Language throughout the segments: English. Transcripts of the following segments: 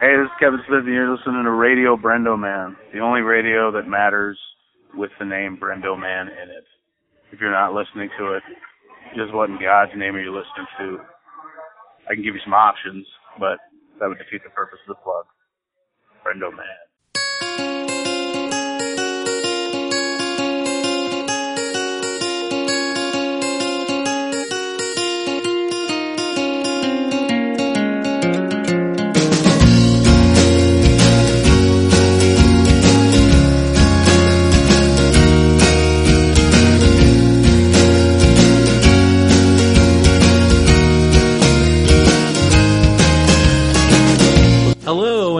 Hey, this is Kevin Smith, and you're listening to Radio Brendo Man, the only radio that matters with the name Brendo Man in it. If you're not listening to it, just what in God's name are you listening to? I can give you some options, but that would defeat the purpose of the plug. Brendo Man.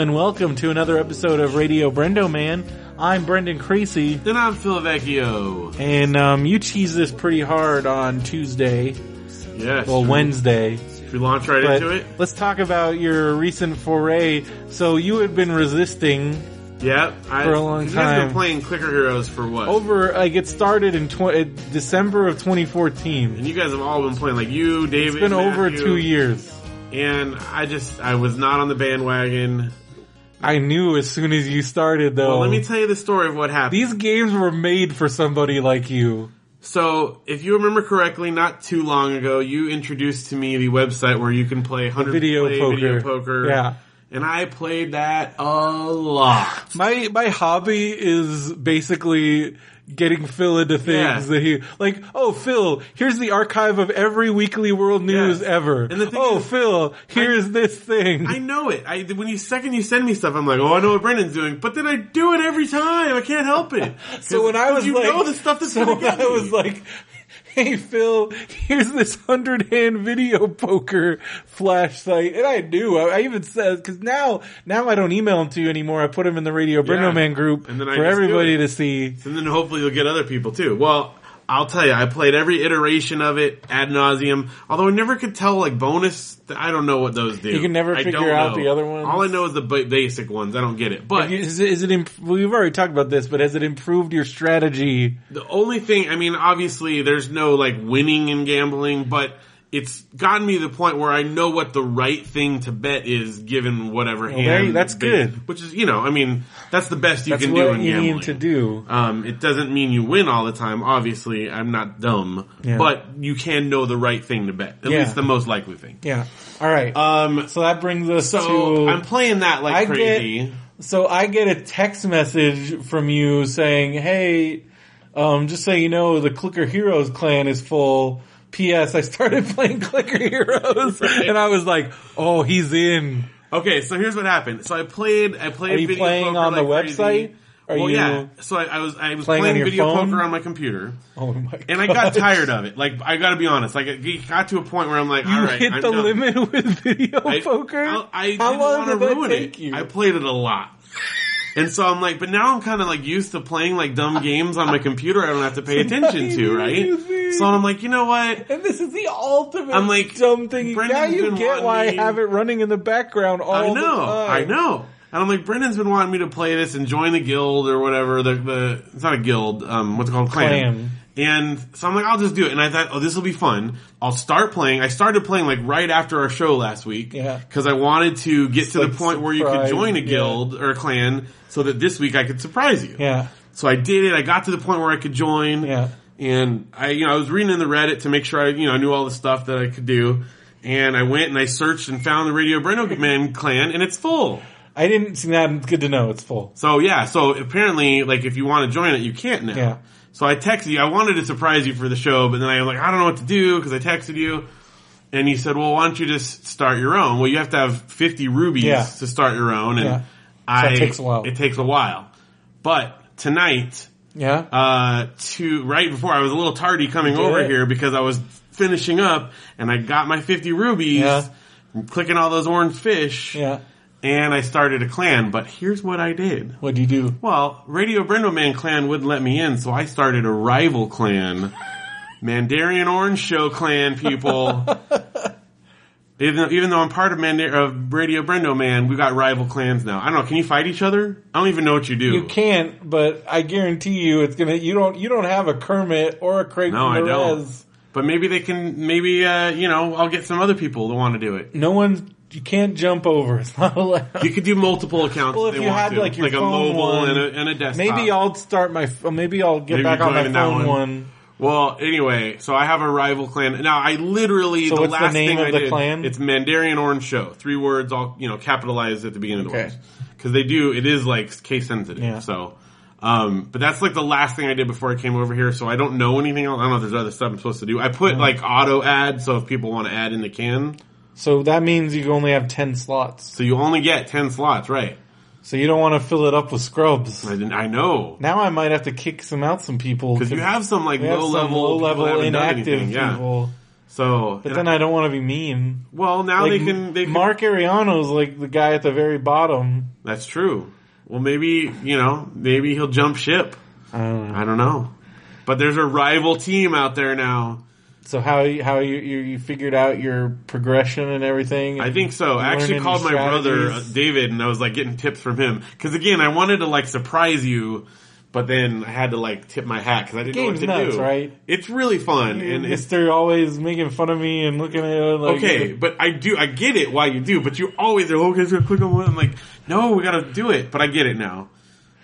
And welcome to another episode of Radio Brendo Man. I'm Brendan Creasy, Then I'm Phil Vecchio. and um, you cheesed this pretty hard on Tuesday, Yes. well we- Wednesday. Should we launch right But into it? let's talk about your recent foray. So you had been resisting Yeah. I, For a long time. you guys have been playing Clicker Heroes for what? over. Like it started in tw- uh, December of 2014. And you guys have all been playing, like you, David. It's been over two years. And I just, I was not on the bandwagon. I knew as soon as you started, though. Well, let me tell you the story of what happened. these games were made for somebody like you. So, if you remember correctly, not too long ago, you introduced to me the website where you can play 100 Video play poker. video poker. Yeah. And I played that a lot. My my hobby is basically getting Phil into things Yeah. that he like. Oh, Phil, here's the archive of every weekly world news Yes. ever. And the thing oh, is- Phil, here's this thing. I know it. I when you second you send me stuff, I'm like, oh, I know what Brendan's doing, but then I do it every time. I can't help it. so when I was you like, know the stuff that's so when I was like. Hey Phil, here's this hundred hand video poker flashlight. and I do. I, I even said because now, now I don't email them to you anymore. I put them in the Radio Yeah. Man group And then I for everybody to see. and then hopefully you'll get other people too. Well, I'll tell you, I played every iteration of it ad nauseum. Although I never could tell like bonus. I don't know what those do. You can never I figure out know. the other ones? All I know is the basic ones. I don't get it. But you- Is it, is it imp- we've already talked about this, but has it improved your strategy? The only thing, I mean, obviously there's no like winning in gambling, but it's gotten me to the point where I know what the right thing to bet is given whatever you- hand. that's good. Which is, you know, I mean, that's the best you That's can do in you gambling. need to do. Um, it doesn't mean you win all the time. Obviously, I'm not dumb, Yeah. but you can know the right thing to bet. At Yeah. least the most likely thing. Yeah. All right. Um, so that brings us so to. I'm playing that like I crazy. get. So I get a text message from you saying, "Hey, um, just so you know, the Clicker Heroes clan is full." P.S. I started playing Clicker Heroes, and I was like, "Oh, he's in." Okay, so here's what happened. So I played. I played. Are you video playing poker on the like website? crazy. Are well, you yeah. So I, I was. I was playing playing, video phone? poker on my computer, Oh my! and I got tired of it. Like I got to be honest. Like it got to a point where I'm like, You all right, hit I'm the done. limit with video I, poker. I, I How didn't long want to did that ruin take it. you? I played it a lot. And so I'm like, but now I'm kind of like used to playing like dumb games on my computer. I don't have to pay attention to, right? So I'm like, you know what? And this is the ultimate I'm like, dumb thing. Brendan's now you get why me- I have it running in the background all I the know, time. I know. And I'm like, Brendan's been wanting me to play this and join the guild or whatever. The the it's not a guild. Um, what's it called? Clan. Clan. And so I'm like, I'll just do it. And I thought, oh, this will be fun. I'll start playing. I started playing like right after our show last week. Yeah. Because I wanted to get to like the point where you could join a yeah. guild or a clan so that this week I could surprise you. Yeah, So I did it. I got to the point where I could join. yeah. And I, you know, I was reading in the Reddit to make sure I, you know, I knew all the stuff that I could do. And I went and I searched and found the Radio Brendo Man clan and it's full. I didn't see that. It's good to know it's full. So yeah, so apparently, like, if you want to join it, you can't now. Yeah. So I texted you. I wanted to surprise you for the show, but then I was like, I don't know what to do because I texted you, and you said, "Well, why don't you just start your own?" Well, you have to have fifty rubies Yeah. to start your own, and Yeah. I it takes a while. It takes a while, but tonight, Yeah. uh, to right before I was a little tardy coming over it. here because I was finishing up, and I got my fifty rubies. Yeah. Clicking all those orange fish, yeah. and I started a clan. But here's what I did. What'd you do? Well, Radio Brendo Man clan wouldn't let me in, so I started a rival clan. Mandarian Orange Show clan people. even, though, even though I'm part of, Mandar- of Radio Brendo Man, we got rival clans now. I don't know, can you fight each other? I don't even know what you do. You can't, but I guarantee you, it's gonna. You don't. You don't have a Kermit or a Craig No, I don't. But maybe they can, maybe, uh, you know, I'll get some other people to want to do it. No one's you can't jump over. It's not allowed. You could do multiple accounts. Well, if you had, to. like, your a phone mobile one, and, a, and a desktop. Maybe I'll start my. Maybe I'll get Maybe back on my phone one. one. Well, anyway, so I have a rival clan. Now, I literally So the what's the last name thing of I the did, clan? It's Mandarian Orange Show. Three words, all you know, capitalized at the beginning of the words because they do. It is like case sensitive. Yeah. So, um, but that's like the last thing I did before I came over here. So I don't know anything else. I don't know if there's other stuff I'm supposed to do. I put like auto add, so if people want to add in the can, So that means you only have ten slots. so you only get ten slots, right? So you don't want to fill it up with scrubs. I didn't. I know Now I might have to kick some out some people because you have some like low level, low level that haven't done inactive anything, Yeah. people. So, But then I don't want to be mean. well, now Like they can. They can Mark Ariano's like the guy at the very bottom. That's true. Well, maybe you know, maybe he'll jump ship. I don't know. I don't know. But there's a rival team out there now. So how you- how you you, you figured out your progression and everything? I think so. I actually called my brother uh. David, and I was like getting tips from him. Because again, I wanted to like surprise you, but then I had to like tip my hat because I didn't Game's know what to nuts, do. right? It's really fun, and it's, they're always making fun of me and looking at it like okay. But I do, I get it why you do, but you always are okay. So click on one. I'm like, no, we got to do it. But I get it now.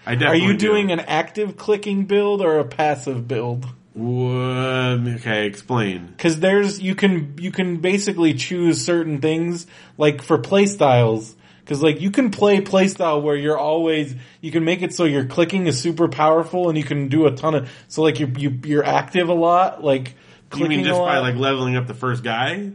I definitely Are you do. doing an active clicking build or a passive build? Okay, explain. Because there's you can you can basically choose certain things like for play styles. Because like you can play playstyle where you're always you can make it so your clicking is super powerful and you can do a ton of so like you you you're active a lot like You mean just by like leveling up the first guy?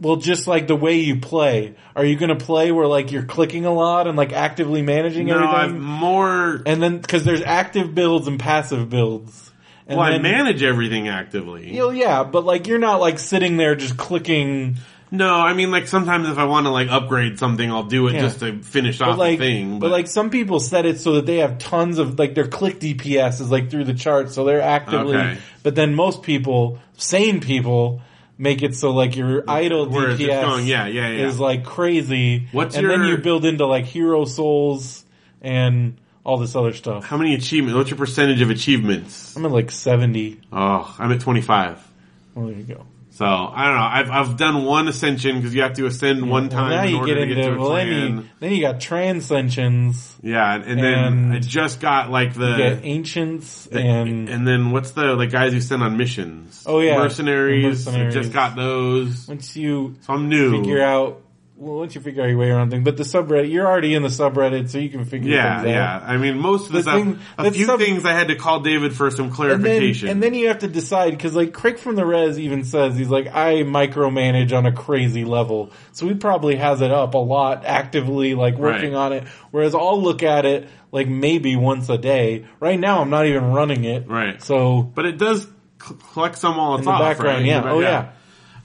well just like the way you play. Are you going to play where like you're clicking a lot and like actively managing No, everything? more. And then because there's active builds and passive builds. And Well, I manage everything actively. You know, yeah, but like you're not like sitting there just clicking. No, I mean like sometimes if I want to like upgrade something, I'll do it Yeah. just to finish But off like, the thing. but like some people set it so that they have tons of like their click DPS is like through the charts, so they're actively. Okay. But then most people, sane people, make it so like your idle Where DPS going, yeah, yeah, yeah. is like crazy. What's and then you build into like hero souls and all this other stuff. how many achievements? What's your percentage of achievements? I'm at like seventy. Oh, I'm at 25. Well, there you go. So I don't know. I've I've done one ascension because you have to ascend one Well, time now in you order get to into get to well, then you, then you got transcensions, yeah, and, then and I just got like the you get ancients, and and then what's the like guys who send on missions? Oh, yeah. mercenaries. Mercenaries. I just got those. once you So I'm new. figure out well, once you figure out your way around things, but the subreddit, you're already in the subreddit, so you can figure Yeah, things out. yeah. I mean, most of the, The stuff, thing- a few some- things I had to call David for some And then, clarification. and then you have to decide because like Crick from the Res even says he's like I micromanage on a crazy level, so he probably has it up a lot actively, like working Right. on it. Whereas I'll look at it like maybe once a day. Right now, I'm not even running it, Right. So but it does collect some all in it's the background, right? yeah, In the oh back- yeah.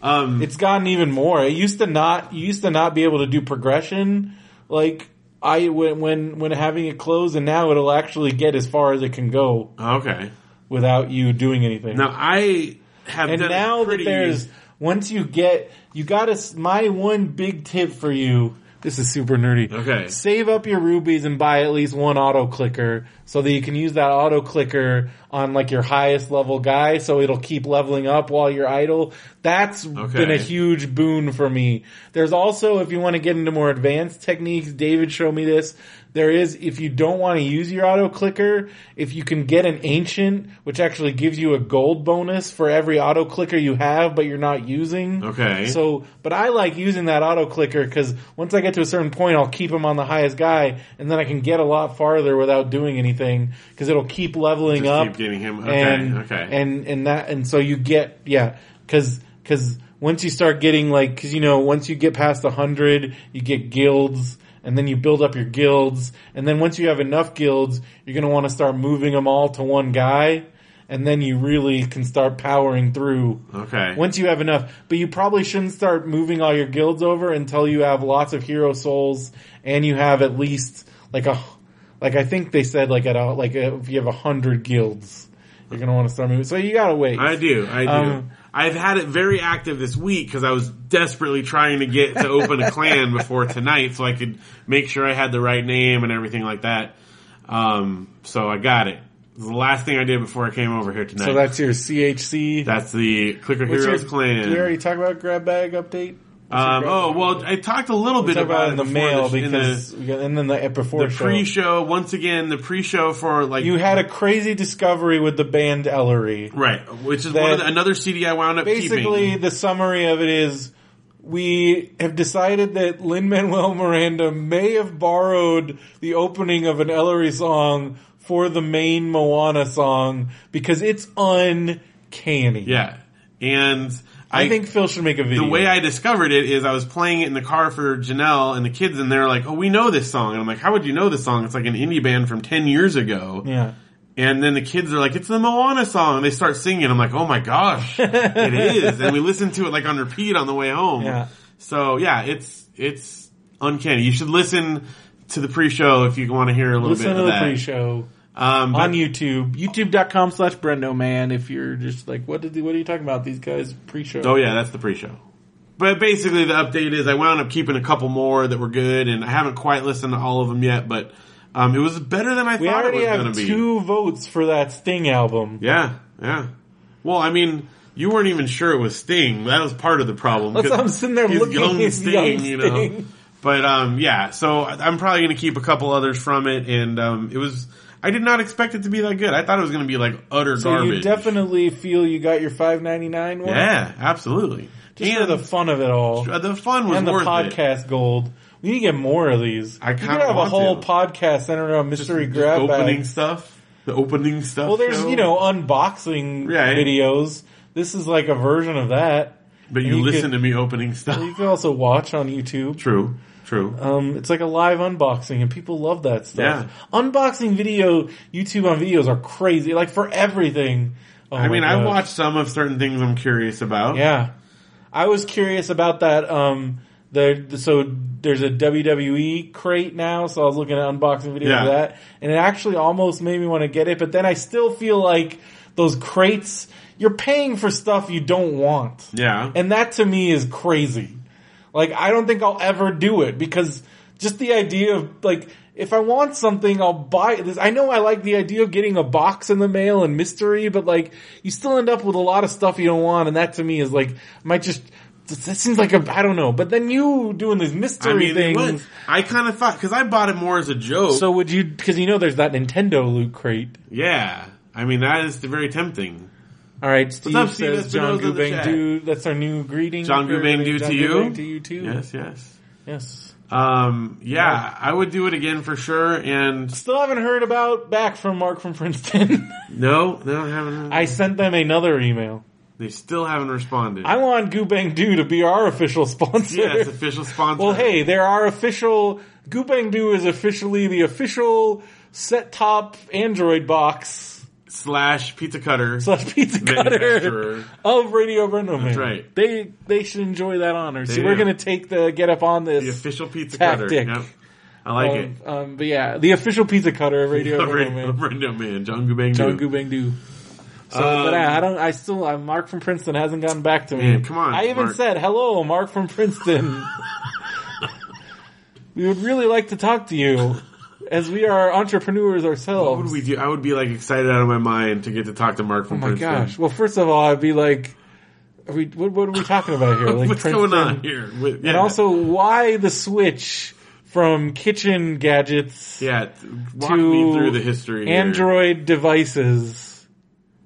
Um, It's gotten even more. It used to not. You used to not be able to do progression. Like I when when when having it closed, and now it'll actually get as far as it can go okay. without you doing anything. Now I have and now that pretty, there's once you get you got to my one big tip for you. This is super nerdy. Okay. Save up your rubies and buy at least one auto clicker so that you can use that auto clicker on like your highest level guy so it'll keep leveling up while you're idle. That's been a huge boon for me. There's also, if you want to get into more advanced techniques, David showed me this. There is, if you don't want to use your auto clicker, if you can get an ancient, which actually gives you a gold bonus for every auto clicker you have, but you're not using. Okay. So, but I like using that auto clicker because once I get to a certain point, I'll keep him on the highest guy, and then I can get a lot farther without doing anything because it'll keep leveling Just up. keep getting him. Okay, and, okay. And and that and so you get yeah because because once you start getting like because you know once you get past a hundred, you get guilds. And then you build up your guilds, and then once you have enough guilds, you're gonna want to start moving them all to one guy, and then you really can start powering through okay. once you have enough. But you probably shouldn't start moving all your guilds over until you have lots of hero souls and you have at least like a like I think they said like at a like if you have a hundred guilds, you're gonna want to start moving. So you gotta wait. I do. I do. Um, I've had it very active this week because I was desperately trying to get to open a clan before tonight, so I could make sure I had the right name and everything like that. Um, so I got it. It was the last thing I did before I came over here tonight. so that's your CHC. That's the Clicker What's Heroes your- clan. Did we already talk about grab bag update? Um, oh well, I talked a little bit about, about it in the mail in because we got- and then the before the, the show. pre-show. Once again, the pre-show for like you had a crazy discovery with the band Ellery. right, which is one of the, another CD I wound up Basically, keeping. the summary of it is we have decided that Lin Manuel Miranda may have borrowed the opening of an Ellery song for the main Moana song because it's uncanny. Yeah, and I, think Phil should make a video. the way I discovered it is I was playing it in the car for Janelle and the kids, and they're like, "Oh, we know this song," and I'm like, "How would you know this song? It's like an indie band from ten years ago." yeah. And then the kids are like, "It's the Moana song," and they start singing. I'm like, "Oh my gosh, it is!" And we listened to it like on repeat on the way home. Yeah. So yeah, it's it's uncanny. You should listen to the pre-show if you want to hear a little Listen bit to of the that. pre-show Um, on YouTube, youtube.com slash Brendo Man. If you're just like, what did what are you talking about? These guys pre-show. Oh yeah, that's the pre-show. But basically, the update is I wound up keeping a couple more that were good, and I haven't quite listened to all of them yet. But um, it was better than I we thought it was going to be. two votes for that Sting album. Yeah, yeah. Well, I mean, you weren't even sure it was Sting. That was part of the problem. That's I'm sitting there he's looking young at Sting, young you know. Sting. But um, yeah. So I'm probably going to keep a couple others from it, and um, it was. I did not expect it to be that good. I thought it was going to be like utter So garbage. you definitely feel you got your five ninety nine one. yeah, absolutely. just and for the fun of it all, the fun was and the worth it. podcast gold. We need to get more of these. I kinda could have a whole to. podcast centered around mystery Just grab opening bags. stuff. The opening stuff. Well, there's show. you know unboxing videos. This is like a version of that. but you, you listen could- to me opening stuff. You can also watch on YouTube. True, true. Um, it's like a live unboxing, and people love that stuff. Yeah. Unboxing video, YouTube on videos are crazy. Like for everything. Oh I mean, I God. watched some of certain things I'm curious about. Yeah, I was curious about that. Um, the, the- so there's a WWE crate now, so I was looking at unboxing videos Yeah. of that, and it actually almost made me want to get it. But then I still feel like those crates, you're paying for stuff you don't want. Yeah. And that to me is crazy. Like, I don't think I'll ever do it because just the idea of, like, if I want something, I'll buy this. I know I like the idea of getting a box in the mail and mystery, but like, you still end up with a lot of stuff you don't want, and that to me is like, might just, that seems like a, I don't know. But then you doing these mystery I mean, things. I kind of thought because I bought it more as a joke. So would you, cause you know there's that Nintendo loot crate. yeah, I mean that is very tempting. Alright, Steve up, Steve says John Espinosa in the Goobang chat? do, that's our new greeting. John for- Goobang do to you? To you too. Yes, yes. Yes. Um, yeah, I would do it again for sure. And Still haven't heard about back from Mark from Princeton. no, no, I haven't. I sent them another email. they still haven't responded. I want Goobang Doo to be our official sponsor. yes, official sponsor. well, hey, they're our official. Goobang Doo is officially the official set top Android box slash pizza cutter. slash pizza cutter of Radio Brendo Man. right. They they should enjoy that honor. So we're do. gonna take the get up on this the official pizza cutter. Yep. I like um, it. um, but yeah, the official pizza cutter of Radio Brendo Man. Brendo man, John Goobang. John Doo. Goobang Doo. So, Um, but I, I don't. I still. I, Mark from Princeton hasn't gotten back to me. Man, come on, I even Mark. said hello, Mark from Princeton. we would really like to talk to you, as we are entrepreneurs ourselves. What would we do? I would be like excited out of my mind to get to talk to Mark from oh my Princeton. gosh! Well, first of all, I'd be like, are we, what, what are we talking about here? Like What's Princeton? going on here? With- yeah. And also, why the switch from kitchen gadgets yeah, walk to me through the history. here. Android devices?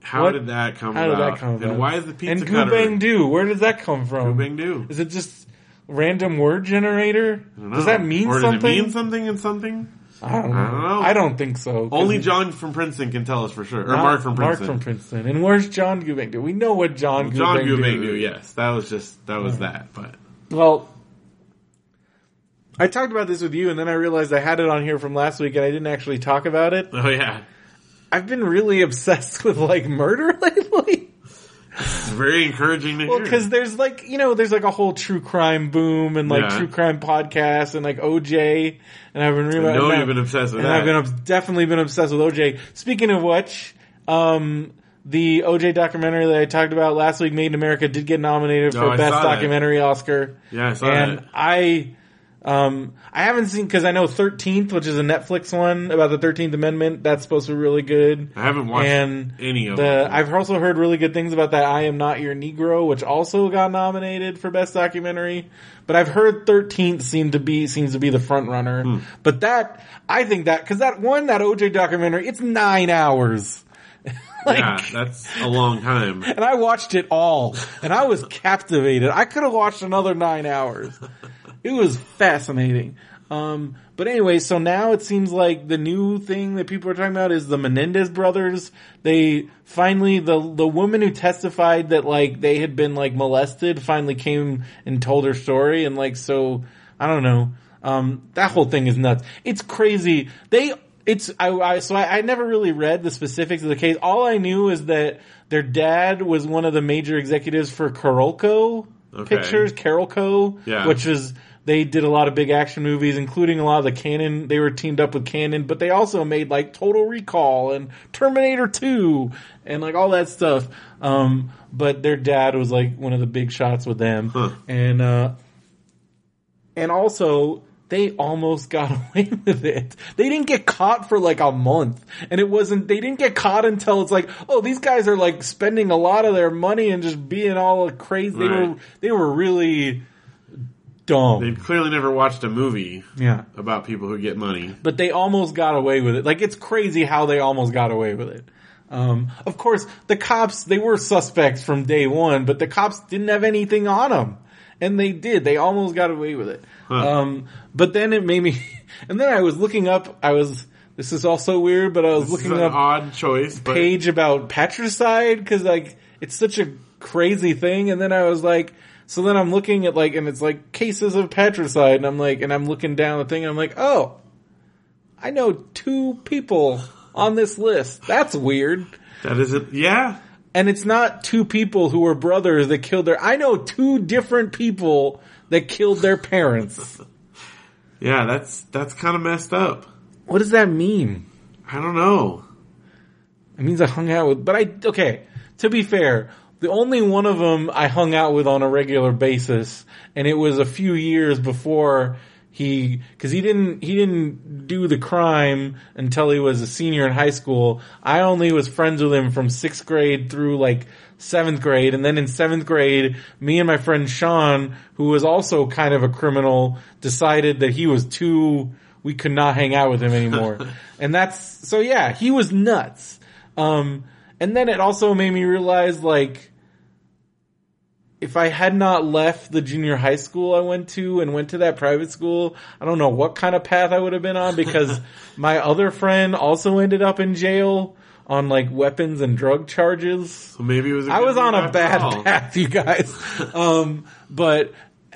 How what- did that come How did that come about? And why is the pizza and cutter? Goobang Doo? Where does that come from? Goobang Doo. Is it just random word generator? Does that mean or something? Does it mean something and something? I don't know. I don't know. I don't think so. Only John from Princeton can tell us for sure. Or Mark from Princeton. Mark from Princeton. And where's John Goobang Doo? We know what John John Goobang Goobang Doo knew, yes. That was just, that was that. But Well, I talked about this with you, and then I realized I had it on here from last week, and I didn't actually talk about it. oh yeah, I've been really obsessed with like murder lately. It's very encouraging to Well, hear. because there's like you know there's like a whole true crime boom and like Yeah. true crime podcasts and like OJ, and I've been I really know you've been obsessed with and that. I've been definitely been obsessed with OJ. Speaking of which, um, the OJ documentary that I talked about last week, Made in America, did get nominated for Oh, I Best saw that. Documentary Oscar. yeah, I saw and that. I Um, I haven't seen because I know Thirteenth, which is a Netflix one about the Thirteenth Amendment. That's supposed to be really good. I haven't watched And any of the them. I've also heard really good things about that I Am Not Your Negro, which also got nominated for best documentary. But I've heard Thirteenth seemed to be seems to be the front runner. Hmm. But that I think that because that one that OJ documentary it's nine hours. like, yeah, that's a long time. and I watched it all, and I was captivated. I could have watched another nine hours. It was fascinating. Um, but anyway, so now it seems like the new thing that people are talking about is the Menendez brothers. They finally, the, the woman who testified that like they had been like molested finally came and told her story. And like, so, I don't know. Um, that whole thing is nuts. It's crazy. They, it's, I, I so I, I never really read the specifics of the case. All I knew is that their dad was one of the major executives for Carolco Okay. Pictures, Carolco, Yeah. which is, they did a lot of big action movies, including a lot of the Cannon. They were teamed up with Cannon, but they also made like Total Recall and Terminator 2 and like all that stuff. Um, but their dad was like one of the big shots with them. Huh. And, uh, and also they almost got away with it. They didn't get caught for like a month. And it wasn't, they didn't get caught until it's like, oh, these guys are like spending a lot of their money and just being all crazy. They were, they were really dumb. They've clearly never watched a movie yeah. about people who get money. But they almost got away with it. Like it's crazy how they almost got away with it. Um, of course, the cops, they were suspects from day one, but the cops didn't have anything on them. And they did. They almost got away with it. Huh. Um, but then it made me, and then I was looking up, I was, this is also weird, but I was This is looking up odd choice, but page about patricide cause like, it's such a crazy thing. And then I was like, so then I'm looking at like, and it's like cases of patricide and I'm like, and I'm looking down the thing and I'm like, oh, I know two people on this list. That's weird. That is it. Yeah, And it's not two people who were brothers that killed their, I know two different people that killed their parents. yeah. That's that's kind of messed up. What does that mean? I don't know. It means I hung out with, but I, okay, to be fair, the only one of them I hung out with on a regular basis, and it was a few years before he, cause he didn't, he didn't do the crime until he was a senior in high school. I only was friends with him from sixth grade through like seventh grade, and then in seventh grade, me and my friend Sean, who was also kind of a criminal, decided that he was too, we could not hang out with him anymore. and that's, so yeah, he was nuts. Um, and then it also made me realize like, if I had not left the junior high school I went to and went to that private school, I don't know what kind of path I would have been on because my other friend also ended up in jail on like weapons and drug charges. So maybe it was. I I was on a bad path, you guys. Um, but,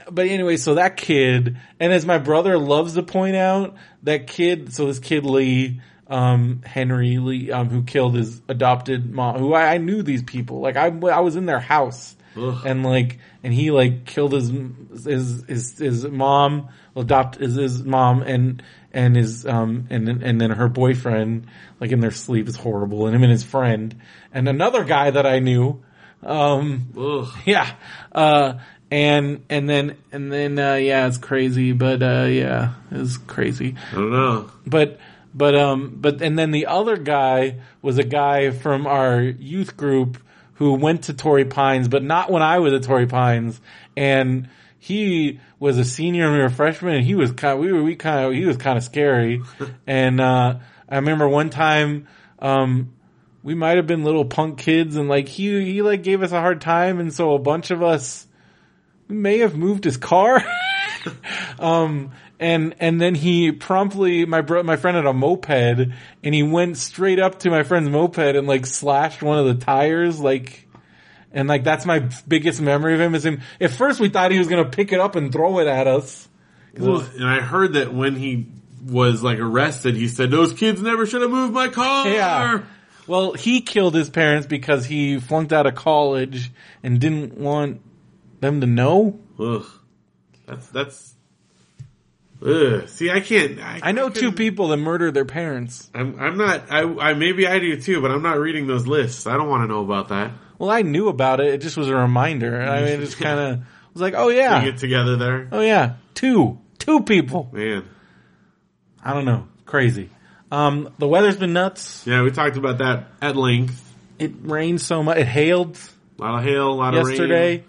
but anyway, so that kid, and as my brother loves to point out, that kid, so this kid Lee, um, Henry Lee, um, who killed his adopted mom, who I, I knew these people, like I, I was in their house. Ugh. And like, and he like killed his, his, his, his mom, adopt his, his mom and, and his, um, and, then- and then her boyfriend, like in their sleep is horrible and him and his friend and another guy that I knew, um, Ugh. yeah. Uh, and, and then, and then, uh, yeah, it's crazy, but, uh, yeah, it's crazy. I don't know. But, but, um, but, and then the other guy was a guy from our youth group who went to Torrey Pines, but not when I was at Torrey Pines. And he was a senior and we were freshmen and he was kind of, we were, we kind of, he was kind of scary. and, uh, I remember one time, um, we might have been little punk kids and like he, he like gave us a hard time. And so a bunch of us may have moved his car. um, and, and then he promptly, my bro, my friend had a moped and he went straight up to my friend's moped and like slashed one of the tires, like, and like that's my biggest memory of him is him. At first we thought he was gonna pick it up and throw it at us. Well, was- and I heard that when he was like arrested, he said, "Those kids never should have moved my car." Yeah. Well, he killed his parents because he flunked out of college and didn't want them to know. Ugh. That's that's. Ugh. See, I can't. I, I know I 2 people that murdered their parents. I'm I'm not. I I maybe I do too, but I'm not reading those lists. I don't want to know about that. Well, I knew about it. It just was a reminder. I mean, it just kind of was like, oh yeah, get together there. oh yeah, two, Two people. Man. I don't know. Crazy. Um, the weather's been nuts. Yeah, we talked about that at length. It rained so much. It hailed A lot of hail, a lot yesterday. of rain. Yesterday.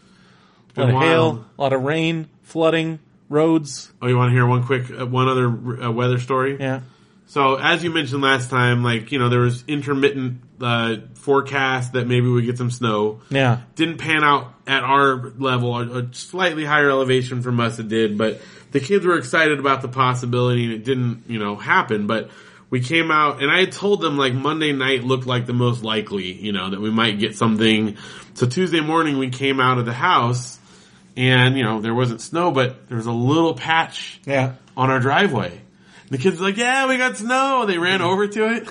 A lot of Been hail, a lot of rain, flooding, roads. Oh, you want to hear one quick, uh, one other uh, weather story? Yeah. So as you mentioned last time, like, you know, there was intermittent, uh, forecast that maybe we get some snow. Yeah. Didn't pan out at our level, a a slightly higher elevation from us it did, but the kids were excited about the possibility and it didn't, you know, happen, but we came out and I had told them like Monday night looked like the most likely, you know, that we might get something. So Tuesday morning we came out of the house and, you know, there wasn't snow, but there was a little patch Yeah. on our driveway. The kids were like, yeah, we got snow. They ran over to it.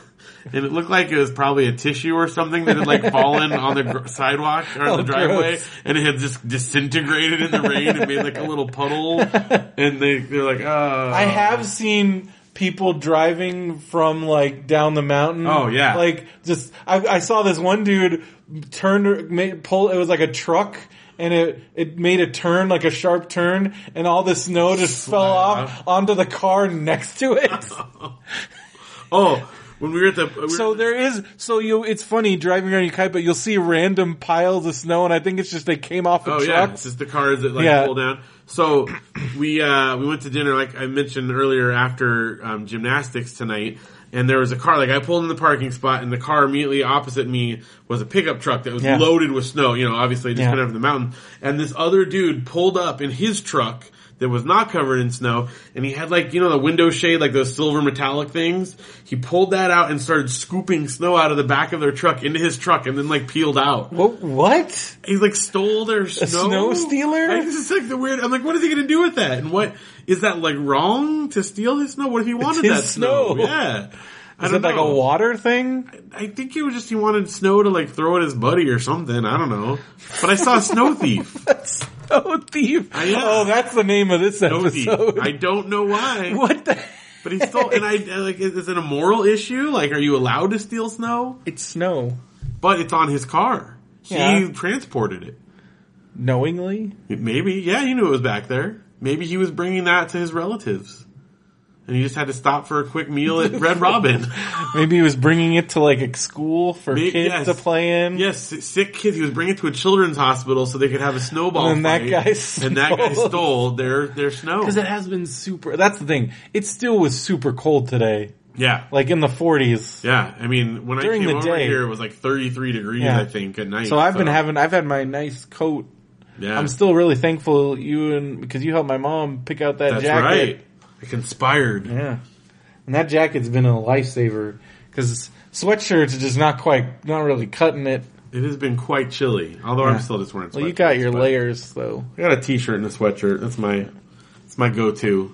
And it looked like it was probably a tissue or something that had like fallen on the gr- sidewalk or Oh, the driveway gross. and it had just disintegrated in the rain and made like a little puddle. And they, they're like, oh. I have seen people driving from like down the mountain. Oh, yeah. Like just, I, I saw this one dude turn, pull, it was like a truck and it, it made a turn, like a sharp turn and all the snow just fell off onto the car next to it. Oh, when we were at the, we were- So there is, so you, it's funny driving around your kite, but you'll see random piles of snow and I think it's just they came off the Oh yeah, trucks. it's just the cars that like Yeah. pull down. So we uh we went to dinner like I mentioned earlier after um, gymnastics tonight, and there was a car like I pulled in the parking spot, and the car immediately opposite me was a pickup truck that was Yeah. loaded with snow. You know, obviously just Yeah. went over the mountain, and this other dude pulled up in his truck. That was not covered in snow, and he had like, you know, the window shade, like those silver metallic things. He pulled that out and started scooping snow out of the back of their truck into his truck and then like peeled out. What? what? He like stole their snow. A snow stealer? Like, this is like the weird. I'm like, what is he going to do with that? And what is that like wrong to steal his snow? What if he wanted that snow? snow. Yeah. Is it like know. a water thing? I think it was just he wanted snow to like throw at his buddy or something. I don't know. But I saw a Snow Thief. Snow thief. Oh, that's the name of this Snow Thief. episode. I don't know why. what the? But he stole. And I like, is is it a moral issue? Like, are you allowed to steal snow? It's snow. But it's on his car. He Yeah. transported it. Knowingly? Maybe, yeah, he knew it was back there. Maybe he was bringing that to his relatives. And he just had to stop for a quick meal at Red Robin. Maybe he was bringing it to like a school for May- kids yes. to play in. yes, sick kids. He was bringing it to a children's hospital so they could have a snowball And that guy and that guy stole- stole their, their snow. Because it has been super. That's the thing. It still was super cold today. yeah. Like in the 40s. Yeah. I mean, when During I came the over day. here, it was like 33 degrees, Yeah. I think, at night. So I've been having, I've had my nice coat. yeah. I'm still really thankful you and, because you helped my mom pick out that That's jacket. right. I conspired. Yeah. And that jacket's been a lifesaver. Because sweatshirts are just not quite, not really cutting it. It has been quite chilly, although I'm still just wearing Well, you got your layers though. I got a t-shirt and a sweatshirt. That's my, that's my go-to.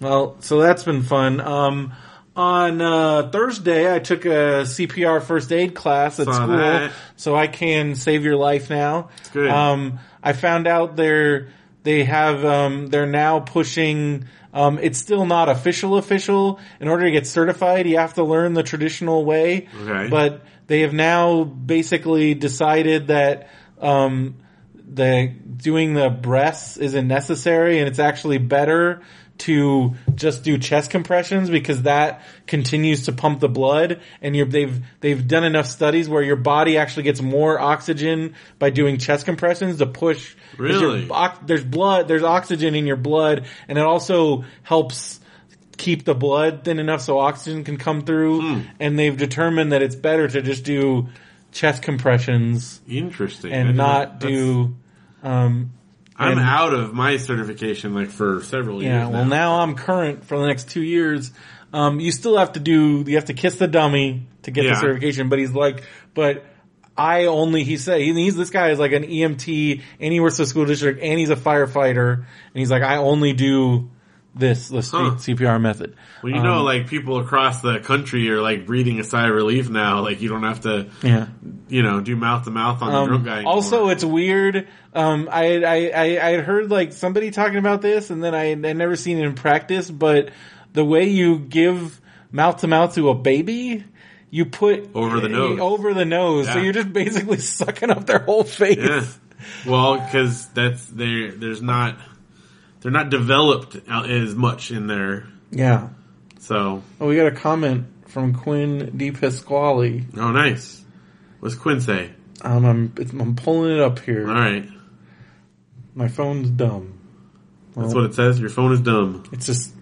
Well, so that's been fun. Um, on uh, Thursday, I took a CPR first aid class at Saw school, that. so I can save your life now. Good. Um, I found out they're they have um, they're now pushing. Um, it's still not official official. In order to get certified, you have to learn the traditional way. Okay. But they have now basically decided that um, the doing the breasts isn't necessary, and it's actually better to just do chest compressions because that continues to pump the blood and you're, they've they've done enough studies where your body actually gets more oxygen by doing chest compressions to push Really? there's blood there's oxygen in your blood and it also helps keep the blood thin enough so oxygen can come through Hmm. and they've determined that it's better to just do chest compressions Interesting. And didn't- do um I'm and- out of my certification like for several years. yeah well now i'm current for the next two years um you still have to do you have to kiss the dummy to get Yeah. the certification but he's like but I only, he said, he- he's, this guy is like an EMT and he works for the school district and he's a firefighter and he's like, I only do this, the Huh. CPR method. Well, you know, Um, like people across the country are like breathing a sigh of relief now. Like you don't have to, Yeah. you know, do mouth to mouth on the Um, drunk guy. anymore. also, it's weird. Um, I, I, I, I had heard like somebody talking about this, and then I, I never seen it in practice. But the way you give mouth to mouth to a baby, you put Over the nose. over the nose. So you're just basically sucking up their whole face. yeah. Well, because that's there. There's not. They're not developed as much in there. Yeah. So, Oh, we got a comment from Quinn D. Pasquale. oh, nice. What's Quinn say? Um, I'm, it's, I'm pulling it up here. All right, My phone's dumb. that's what it says. Your phone is dumb. It's just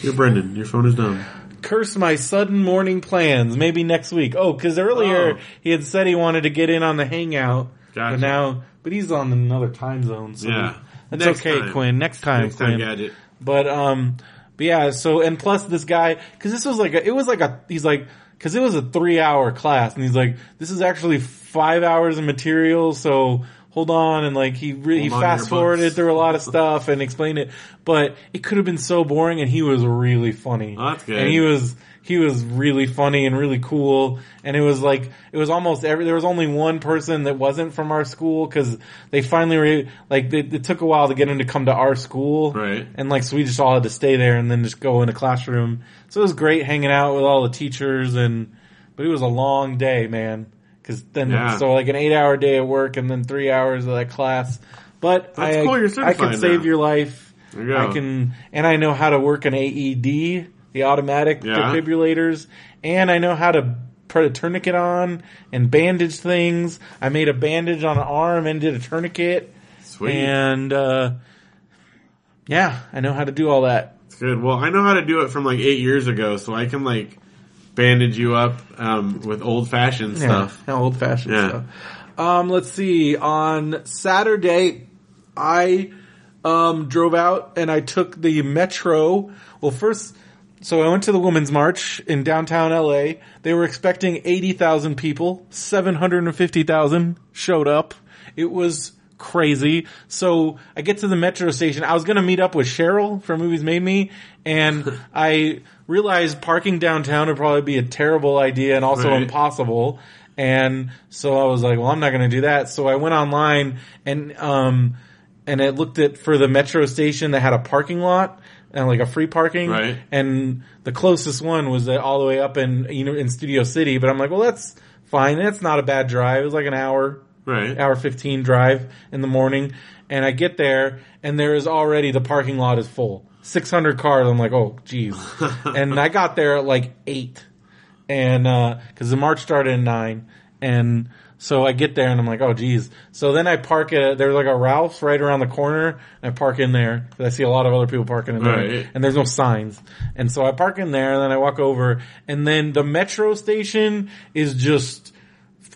You're Brendan. Your phone is dumb. curse my sudden morning plans. Maybe next week. Oh, because earlier Oh. he had said he wanted to get in on the hangout, Gotcha. but now, but he's on another time zone. So Yeah. That's Next okay, time. Quinn. Next time, Next Quinn. time, gadget. But um, but yeah. So and plus this guy, because this was like a, it was like a he's like because it was a three hour class, and he's like this is actually five hours of material. So hold on, and like he re- he Hold on to fast forwarded through a lot of stuff and explained it, but it could have been so boring, and he was really funny. Oh, that's good. And he was he was really funny and really cool, and it was like it was almost every there was only one person that wasn't from our school because they finally were like they, it took a while to get him to come to our school, Right. and like, so we just all had to stay there and then just go in a classroom. So it was great hanging out with all the teachers and, but it was a long day, man. Cause then, Yeah. so like an eight hour day at work and then three hours of that class. But That's I, cool, I can certified save now. your life. You. I can, and I know how to work an AED, the automatic Yeah. defibrillators, and I know how to put a tourniquet on and bandage things. I made a bandage on an arm and did a tourniquet. Sweet. And, uh, yeah, I know how to do all that. It's good. Well, I know how to do it from like eight years ago, so I can like bandage you up um, with old fashioned stuff. Yeah, old fashioned Yeah. stuff. Um, let's see. On Saturday, I um, drove out and I took the metro. Well, first, so I went to the Women's March in downtown LA. They were expecting 80,000 people. 750,000 showed up. It was crazy. So I get to the metro station. I was going to meet up with Cheryl from Movies Made Me and I realized parking downtown would probably be a terrible idea and also Right. impossible. And so I was like, well, I'm not going to do that. So I went online and, um, and it looked at for the metro station that had a parking lot and like a free parking. Right. And the closest one was uh, all the way up in, you know, in Studio City. But I'm like, well, that's fine. That's not a bad drive. It was like an hour, Right. hour 15 drive in the morning. And I get there and there is already the parking lot is full. 600 cars. I'm like, oh, geez. and I got there at like eight and uh 'cause the march started at nine, and so I get there and I'm like, oh geez. So then I park at there's like a Ralph's right around the corner, and I park in there I see a lot of other people parking in there, Right. and there's no signs, and so I park in there, and then I walk over, and then the metro station is just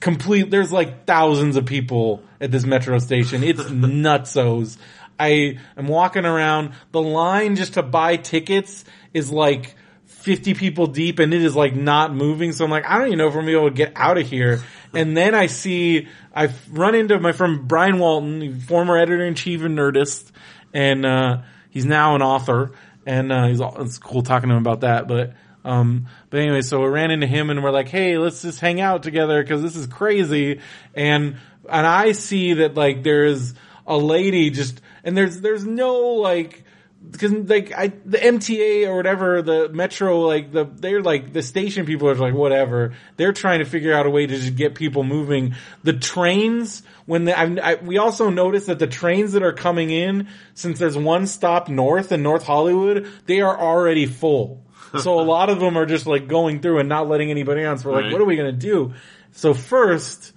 complete. There's like thousands of people at this metro station. It's nutsos. I am walking around. The line just to buy tickets is like 50 people deep and it is like not moving. So I'm like, I don't even know if I'm gonna be able to get out of here. And then I see, I run into my friend Brian Walton, former editor in chief of Nerdist, and, uh, he's now an author and, uh, he's, it's cool talking to him about that, but, um, but anyway, so we ran into him and we're like, hey, let's just hang out together because this is crazy. And, and I see that like there's a lady just, and there's, there's no like, because like I, the MTA or whatever, the metro, like the, they're like, the station people are like, whatever. They're trying to figure out a way to just get people moving. The trains, when the, I, I, we also noticed that the trains that are coming in, since there's one stop north in North Hollywood, they are already full. So a lot of them are just like going through and not letting anybody on. So we're like, what are we going to do? So first,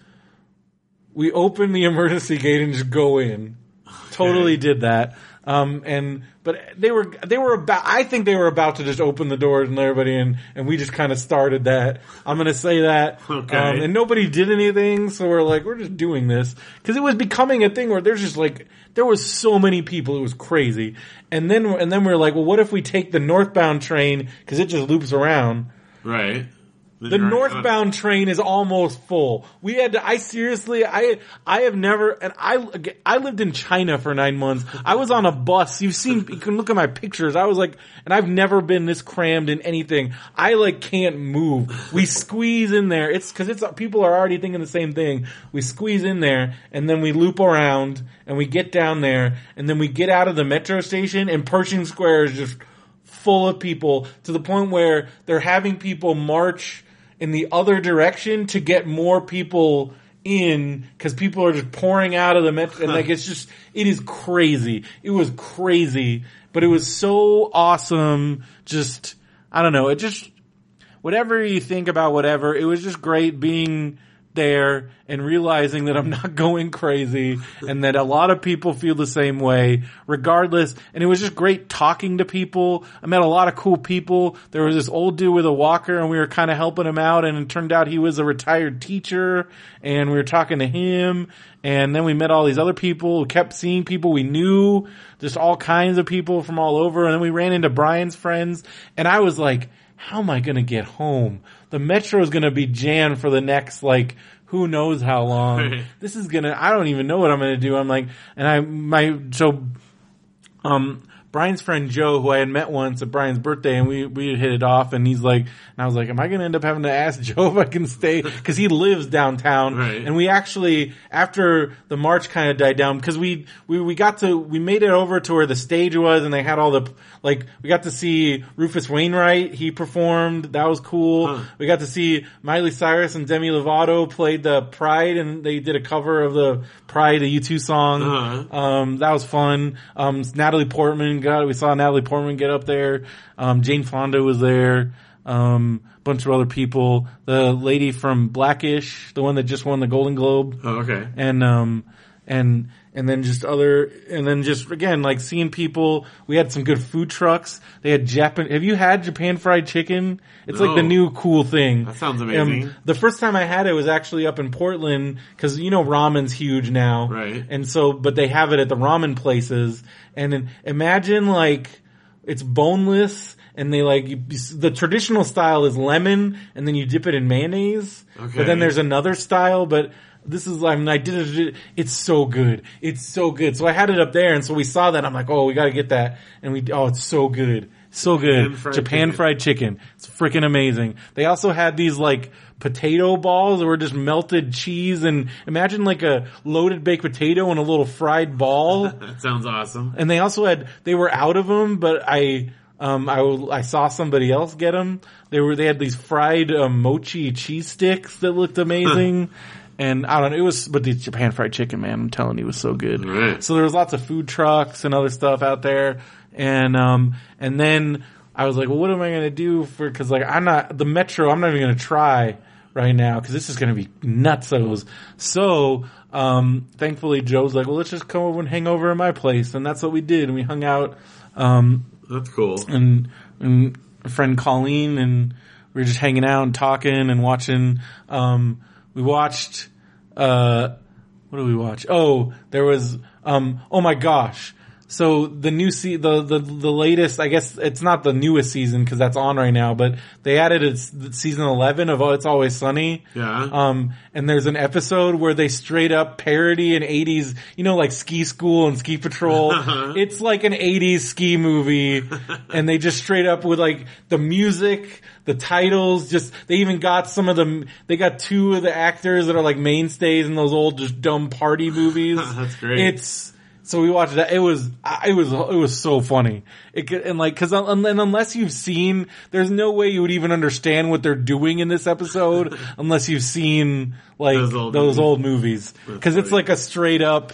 we open the emergency gate and just go in. Totally did that. Um, and, but they were, they were about, I think they were about to just open the doors and let everybody in, and we just kind of started that. I'm gonna say that. Okay. Um, and nobody did anything, so we're like, we're just doing this. Cause it was becoming a thing where there's just like, there was so many people, it was crazy. And then, and then we are like, well, what if we take the northbound train, cause it just loops around. Right. The northbound train is almost full. We had to, I seriously, I, I have never, and I, I lived in China for nine months. I was on a bus. You've seen, you can look at my pictures. I was like, and I've never been this crammed in anything. I like can't move. We squeeze in there. It's cause it's, people are already thinking the same thing. We squeeze in there and then we loop around and we get down there and then we get out of the metro station and Pershing Square is just full of people to the point where they're having people march in the other direction to get more people in because people are just pouring out of the metro and like it's just it is crazy. It was crazy, but it was so awesome. Just I don't know. It just whatever you think about whatever. It was just great being there and realizing that I'm not going crazy and that a lot of people feel the same way regardless. And it was just great talking to people. I met a lot of cool people. There was this old dude with a walker and we were kind of helping him out and it turned out he was a retired teacher and we were talking to him and then we met all these other people, we kept seeing people we knew, just all kinds of people from all over. And then we ran into Brian's friends and I was like, how am I going to get home? The metro is going to be jammed for the next like who knows how long. this is going to I don't even know what I'm going to do. I'm like and I my so um Brian's friend Joe, who I had met once at Brian's birthday, and we we hit it off, and he's like, and I was like, am I going to end up having to ask Joe if I can stay because he lives downtown, Right. and we actually after the march kind of died down because we we we got to we made it over to where the stage was, and they had all the like we got to see Rufus Wainwright, he performed, that was cool. Huh. We got to see Miley Cyrus and Demi Lovato played the Pride, and they did a cover of the Pride, the U2 song. Uh-huh. Um, that was fun. Um, Natalie Portman got, we saw Natalie Portman get up there. Um, Jane Fonda was there. Um, bunch of other people. The lady from Blackish, the one that just won the Golden Globe Oh, okay. and um and and then just other and then just again like seeing people we had some good food trucks. They had japan have you had japan fried chicken? It's like the new cool thing. That sounds amazing. Um, the first time i had it was actually up in portland because you know ramen's huge now. Right. and so but they have it at the ramen places. And then imagine like it's boneless and they like you, the traditional style is lemon and then you dip it in mayonnaise. Okay. but then there's another style but this is I mean I did it it's so good. It's so good. So I had it up there and so we saw that. I'm like oh we got to get that. And we oh it's so good. So good. Japan fried Japan chicken. fried chicken. It's freaking amazing. They also had these like potato balls that were just melted cheese and imagine like a loaded baked potato and a little fried ball. That sounds awesome. and they also had they were out of them, but I um I I saw somebody else get them. They were they had these fried um, mochi cheese sticks that looked amazing. And I don't know, it was, but the Japan fried chicken, man, I'm telling you, it was so good. Right. So there was lots of food trucks and other stuff out there. And, um, and then I was like, well, what am I going to do for, cause like I'm not, the metro, I'm not even going to try right now cause this is going to be nutsos. So, um, thankfully Joe's like, well, let's just come over and hang over at my place. And that's what we did. And we hung out, um, That's cool. and, and a friend Colleen and we were just hanging out and talking and watching, um, we watched, uh, what do we watch? Oh, there was, um, oh my gosh. So the new se- the, the, the latest, I guess it's not the newest season because that's on right now, but they added it's season 11 of Oh, It's Always Sunny. Yeah. Um, and there's an episode where they straight up parody an 80s, you know, like ski school and ski patrol. it's like an 80s ski movie and they just straight up with like the music, the titles, just, they even got some of them, they got two of the actors that are like mainstays in those old just dumb party movies. That's great. It's, so we watched that. It was, it was, it was so funny. It and like, cause and unless you've seen, there's no way you would even understand what they're doing in this episode unless you've seen like Those those old old, movies. movies. Cause it's like a straight up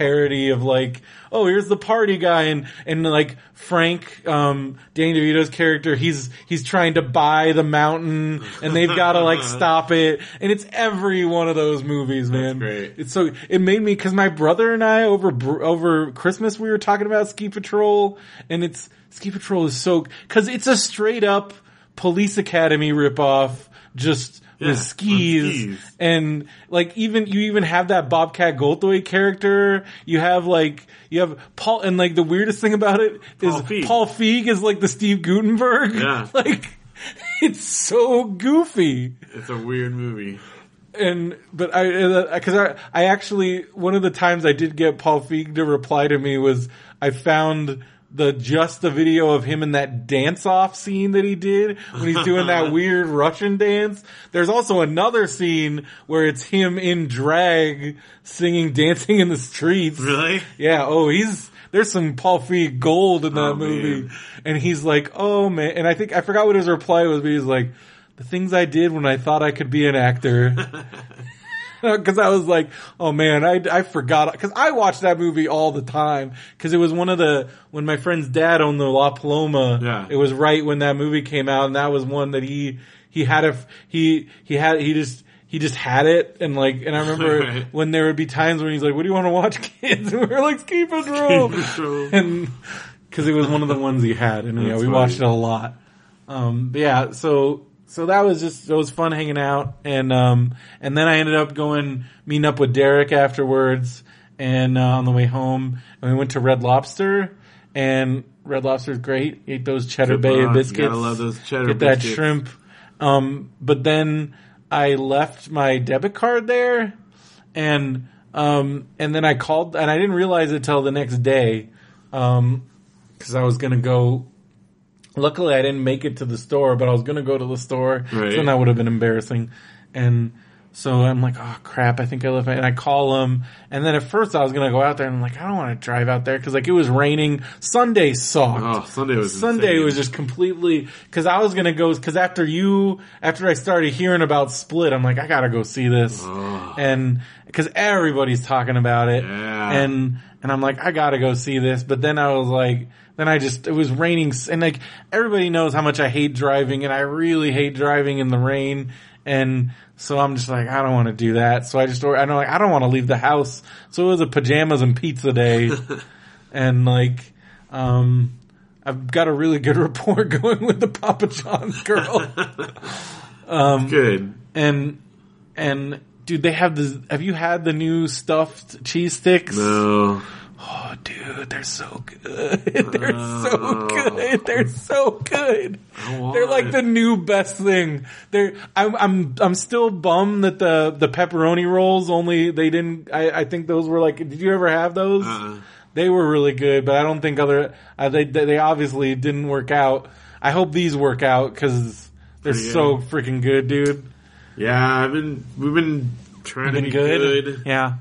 parody of like, oh, here's the party guy and, and like Frank, um, Danny DeVito's character, he's, he's trying to buy the mountain and they've got to like stop it. And it's every one of those movies, man. great. It's so, it made me, cause my brother and I over, over Christmas, we were talking about Ski Patrol and it's, Ski Patrol is so, cause it's a straight up police academy ripoff, just Yeah, with skis, skis. and like even you even have that Bobcat Goldthwait character. You have like you have Paul, and like the weirdest thing about it is Paul Feig. Paul Feig is like the Steve Guttenberg. Yeah. like it's so goofy It's a weird movie. and but I uh, because I I actually one of the times I did get Paul Feig to reply to me was I found the just the video of him in that dance off scene that he did when he's doing that weird Russian dance. There's also another scene where it's him in drag singing dancing in the streets. Really? Yeah, oh, he's there's some Paul Feig gold in that Oh, movie. man. And he's like, "Oh man." And I think I forgot what his reply was, but he's like, "The things I did when I thought I could be an actor." Because I was like, oh man, I, I forgot. Because I watched that movie all the time. Because it was one of the when my friend's dad owned the La Paloma. Yeah. It was right when that movie came out, and that was one that he he had a he he had he just. He just had it, and like, and I remember Right. when there would be times when he's like, "What do you want to watch, kids?" And we were like, "Keep it roll," Patrol. and because it was one of the ones he had, and yeah, we funny. watched it a lot. Um, but yeah, so so that was just it was fun hanging out, and um, and then I ended up going meeting up with Derek afterwards, and uh, on the way home, and we went to Red Lobster, and Red Lobster's great. Ate those Cheddar Good Bay broth. biscuits. Gotta love those cheddar Get that shrimp. Um, but then I left my debit card there, and um, and then I called, and I didn't realize it till the next day, um, because I was gonna go. Luckily, I didn't make it to the store, but I was gonna go to the store, Right. so that would have been embarrassing. And so I'm like, oh crap, I think I left my, and I call him, and then at first I was gonna go out there, and I'm like, I don't want to drive out there, cause like it was raining, Sunday sucked. Oh, Sunday was Sunday insane. was just completely because I was gonna go because after you after I started hearing about Split, I'm like I gotta go see this, Oh. and because everybody's talking about it, Yeah. and and I'm like I gotta go see this, but then I was like. Then I just, it was raining and like everybody knows how much I hate driving and I really hate driving in the rain. And so I'm just like, I don't want to do that. So I just, I don't like, I don't want to leave the house. So it was a pajamas and pizza day. and like, um, I've got a really good rapport going with the Papa John's girl. Um good. and, and dude, they have the, have you had the new stuffed cheese sticks? No. Oh, dude, they're so good. They're so good. They're so good. They're like the new best thing. They're, I'm, I'm, I'm still bummed that the, the pepperoni rolls only, they didn't, I, I think those were like, did you ever have those? Uh-uh. They were really good, but I don't think other, uh, they, they obviously didn't work out. I hope these work out because they're Pretty so freaking good, dude. Yeah, I've been, we've been trying to Been be good? good. Yeah.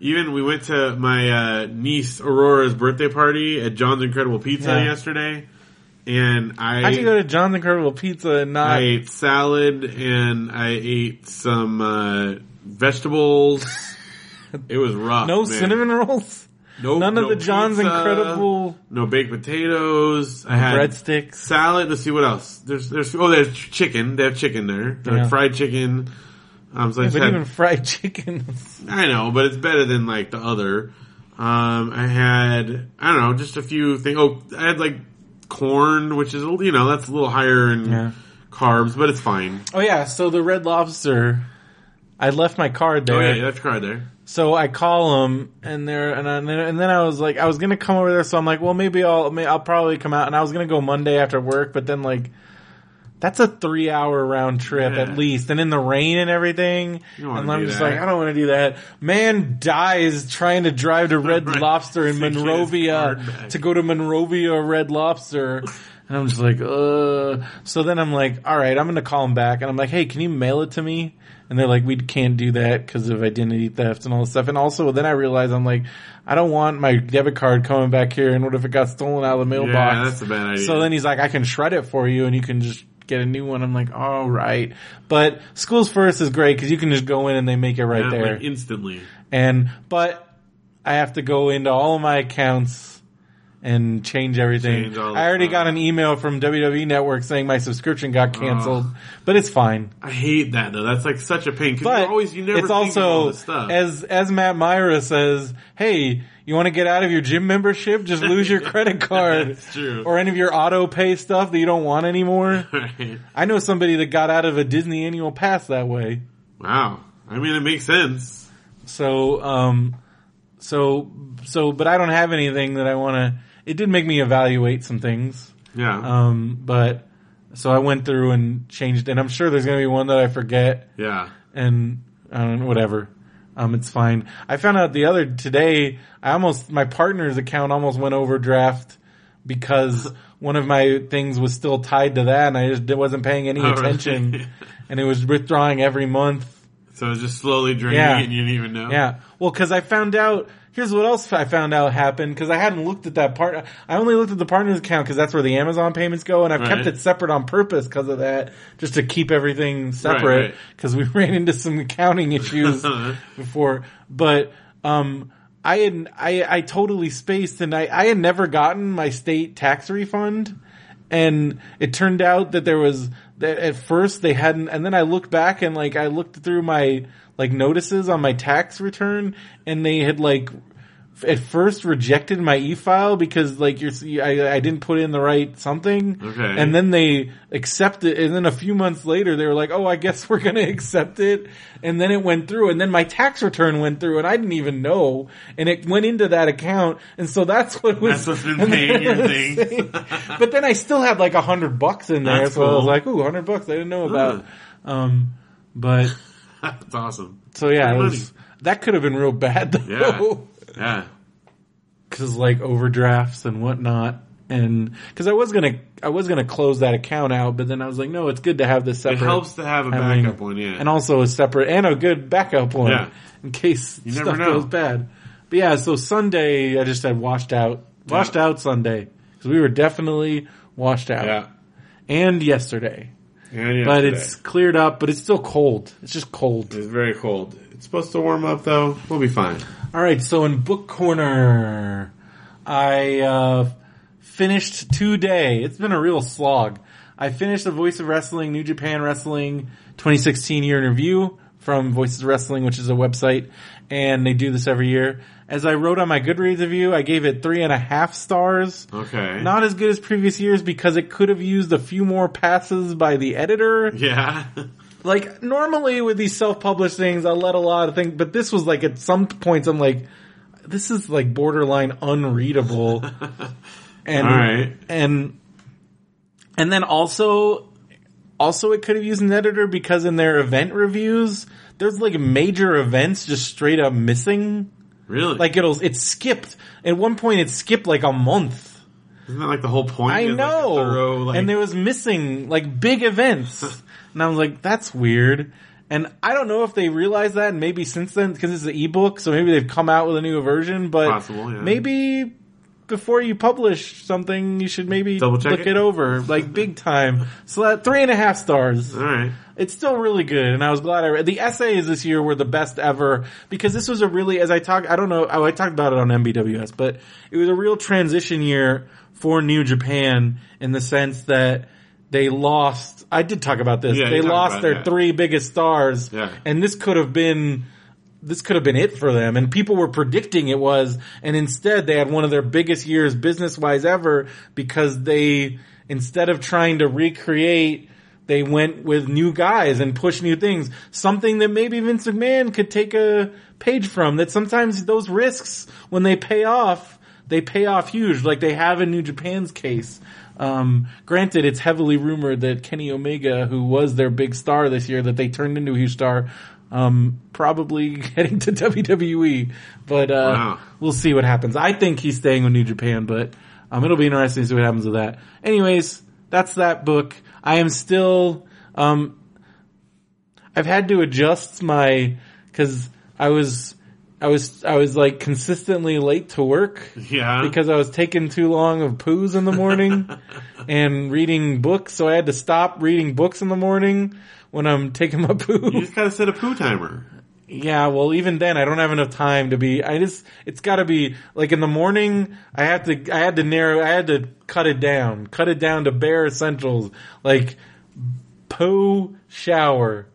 Even we went to my uh, niece Aurora's birthday party at John's Incredible Pizza Yeah. yesterday, and I How'd you go to John's Incredible Pizza and not, I ate salad and I ate some uh, vegetables. it was rough. no man. cinnamon rolls? no, None of no the John's pizza, Incredible no baked potatoes. I had breadsticks? salad. Let's see what else. There's there's oh there's chicken. They have chicken there. Yeah. fried chicken. Um, so I just But had- even fried chicken. I know, but it's better than like the other. Um, I had I don't know, just a few things. Oh, I had like corn, which is you know that's a little higher in Yeah. carbs, but it's fine. Oh yeah, so the Red Lobster, I left my card there. Oh yeah, that's card there. So I call them, and they're and, I, and then and then I was like, I was gonna come over there, so I'm like, well, maybe I'll I'll probably come out, and I was gonna go Monday after work, but then like, that's a three hour round trip Yeah. at least, and in the rain and everything, and I'm just that. like, I don't want to do that. Man dies trying to drive to Red Right. Lobster in Monrovia to go to Monrovia Red Lobster. And I'm just like, uh. So then I'm like, all right, I'm going to call him back. And I'm like, hey, can you mail it to me? And they're like, we can't do that because of identity theft and all this stuff. And also, then I realize I'm like, I don't want my debit card coming back here. And what if it got stolen out of the mailbox? Yeah, that's a bad idea. So then he's like, I can shred it for you and you can just get a new one. I'm like, all right. But schools first is great because you can just go in and they make it right Yeah, there. like instantly. And, but I have to go into all of my accounts and change everything. Change I already time. got an email from WWE Network saying my subscription got canceled, but it's fine. I hate that though. That's like such a pain But you're always you never it's think of all also as as Matt Mira says, hey, you want to get out of your gym membership? Just lose your credit card That's true. or any of your auto pay stuff that you don't want anymore. Right. I know somebody that got out of a Disney annual pass that way. Wow. I mean, it makes sense. So, um, so, so, but I don't have anything that I want to, it did make me evaluate some things. Yeah. Um, but, so I went through and changed, and I'm sure there's going to be one that I forget, yeah. and, I don't know, whatever. Um, it's fine. I found out the other, today, I almost, my partner's account almost went overdraft because one of my things was still tied to that and I just wasn't paying any Oh, really? attention and it was withdrawing every month So it's just slowly draining Yeah. and you didn't even know. Yeah. Well, cause I found out, here's what else I found out happened because I hadn't looked at that part. I only looked at the partners account because that's where the Amazon payments go, and I've kept it separate on purpose because of that, just to keep everything separate. right. Because we ran into some accounting issues before, but um, I had I I totally spaced, and I I had never gotten my state tax refund, and it turned out that there was that at first they hadn't, and then I looked back and like I looked through my like notices on my tax return, and they had like at first rejected my e-file because like you're I, I didn't put in the right something. Okay. and then they accepted and then a few months later they were like oh I guess we're going to accept it. And then it went through and then my tax return went through and I didn't even know. And it went into that account and so that's what was That's what's been paying your things. but then I still had like a hundred bucks in there That's so I was like ooh hundred bucks I didn't know about um but That's awesome. so yeah it was, that could have been real bad though Yeah. Yeah. because like overdrafts and whatnot. And because I was gonna, I was gonna close that account out, but then I was like, no, it's good to have this separate. It helps to have a having- backup one, yeah. and also a separate and a good backup one Yeah. in case You stuff goes bad. But yeah, so Sunday I just had washed out, washed out Sunday because we were definitely washed out. yeah. And yesterday, And but yesterday. it's cleared up, but it's still cold. It's just cold. It's very cold. It's supposed to warm up though. We'll be fine. All right, so in book corner, I uh, finished today. It's been a real slog. I finished the Voice of Wrestling New Japan Wrestling 2016 year in review from Voices of Wrestling, which is a website, and they do this every year. As I wrote on my Goodreads review, I gave it three and a half stars. Okay. Not as good as previous years because it could have used a few more passes by the editor Yeah. like normally with these self-published things, I let a lot of things, but this was like at some points I'm like, this is like borderline unreadable. and, All right. and, and then also, also it could have used an editor because in their event reviews, there's like major events just straight up missing. Really? Like it'll, it's skipped. At one point it skipped like a month. Isn't that like the whole point? I is, like, know. thorough, like- and there was missing like big events. and I was like, that's weird. And I don't know if they realized that and maybe since then, because it's an ebook, so maybe they've come out with a new version, but Possible, yeah. maybe before you publish something, you should maybe Double check look it? it over, like big time. So that three and a half stars. All right. It's still really good, and I was glad I read. The essays this year were the best ever because this was a really, as I talked, I don't know, oh, I talked about it on MBWS, but it was a real transition year for New Japan in the sense that they lost. I did talk about this. Yeah, they lost their yeah. three biggest stars, Yeah. and this could have been. This could have been it for them, and people were predicting it was, and instead they had one of their biggest years business wise ever because they, instead of trying to recreate they went with new guys and pushed new things. Something that maybe Vince McMahon could take a page from. That sometimes those risks, when they pay off, they pay off huge, like they have in New Japan's case. Um, granted, it's heavily rumored that Kenny Omega, who was their big star this year, that they turned into a huge star, um, probably heading to WWE. But uh, Wow. we'll see what happens. I think he's staying with New Japan, but um, it'll be interesting to see what happens with that. Anyways, that's that book. I am still, um, I've had to adjust my, cause I was, I was, I was like consistently late to work Yeah. because I was taking too long of poos in the morning and reading books. So I had to stop reading books in the morning when I'm taking my poo. you just gotta set a poo timer. Yeah, well, even then, I don't have enough time to be. I just, it's got to be like in the morning. I have to, I had to narrow, I had to cut it down, cut it down to bare essentials like poo, shower,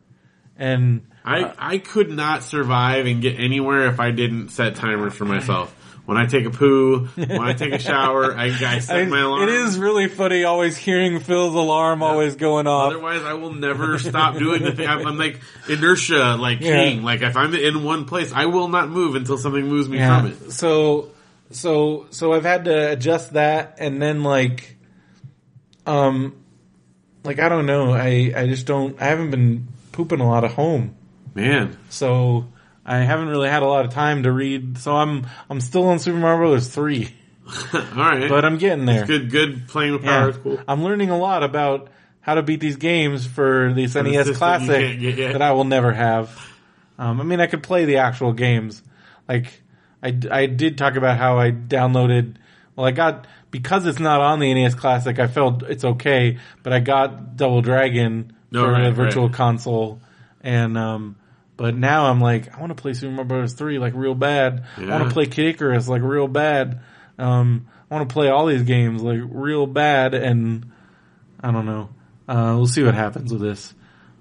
and I, I could not survive and get anywhere if I didn't set timers for myself. When I take a poo, when I take a shower, I, I set I- my alarm. it is really funny always hearing Phil's alarm always going off. Otherwise, I will never stop doing the thing. I'm, I'm like inertia, like Yeah. king. Like if I'm in one place, I will not move until something moves me Yeah. from it. So, so, so I've had to adjust that, and then like, um, like I don't know. I I just don't. I haven't been pooping a lot at home. Man, So I haven't really had a lot of time to read. So I'm I'm still on Super Mario Brothers three, all right. but I'm getting there. good, good playing with Yeah. power is cool. I'm learning a lot about how to beat these games for the the NES you Classic get that I will never have. Um, I mean, I could play the actual games. Like I, I did talk about how I downloaded. Well, I got because it's not on the NES Classic. I felt it's okay, but I got Double Dragon Oh, for right, the Virtual right. Console, and um, but now I'm like, I want to play Super Mario Bros. Three like real bad. I want to play Kid Icarus like real bad. Um, I want to play all these games like real bad, and I don't know. Uh, we'll see what happens with this.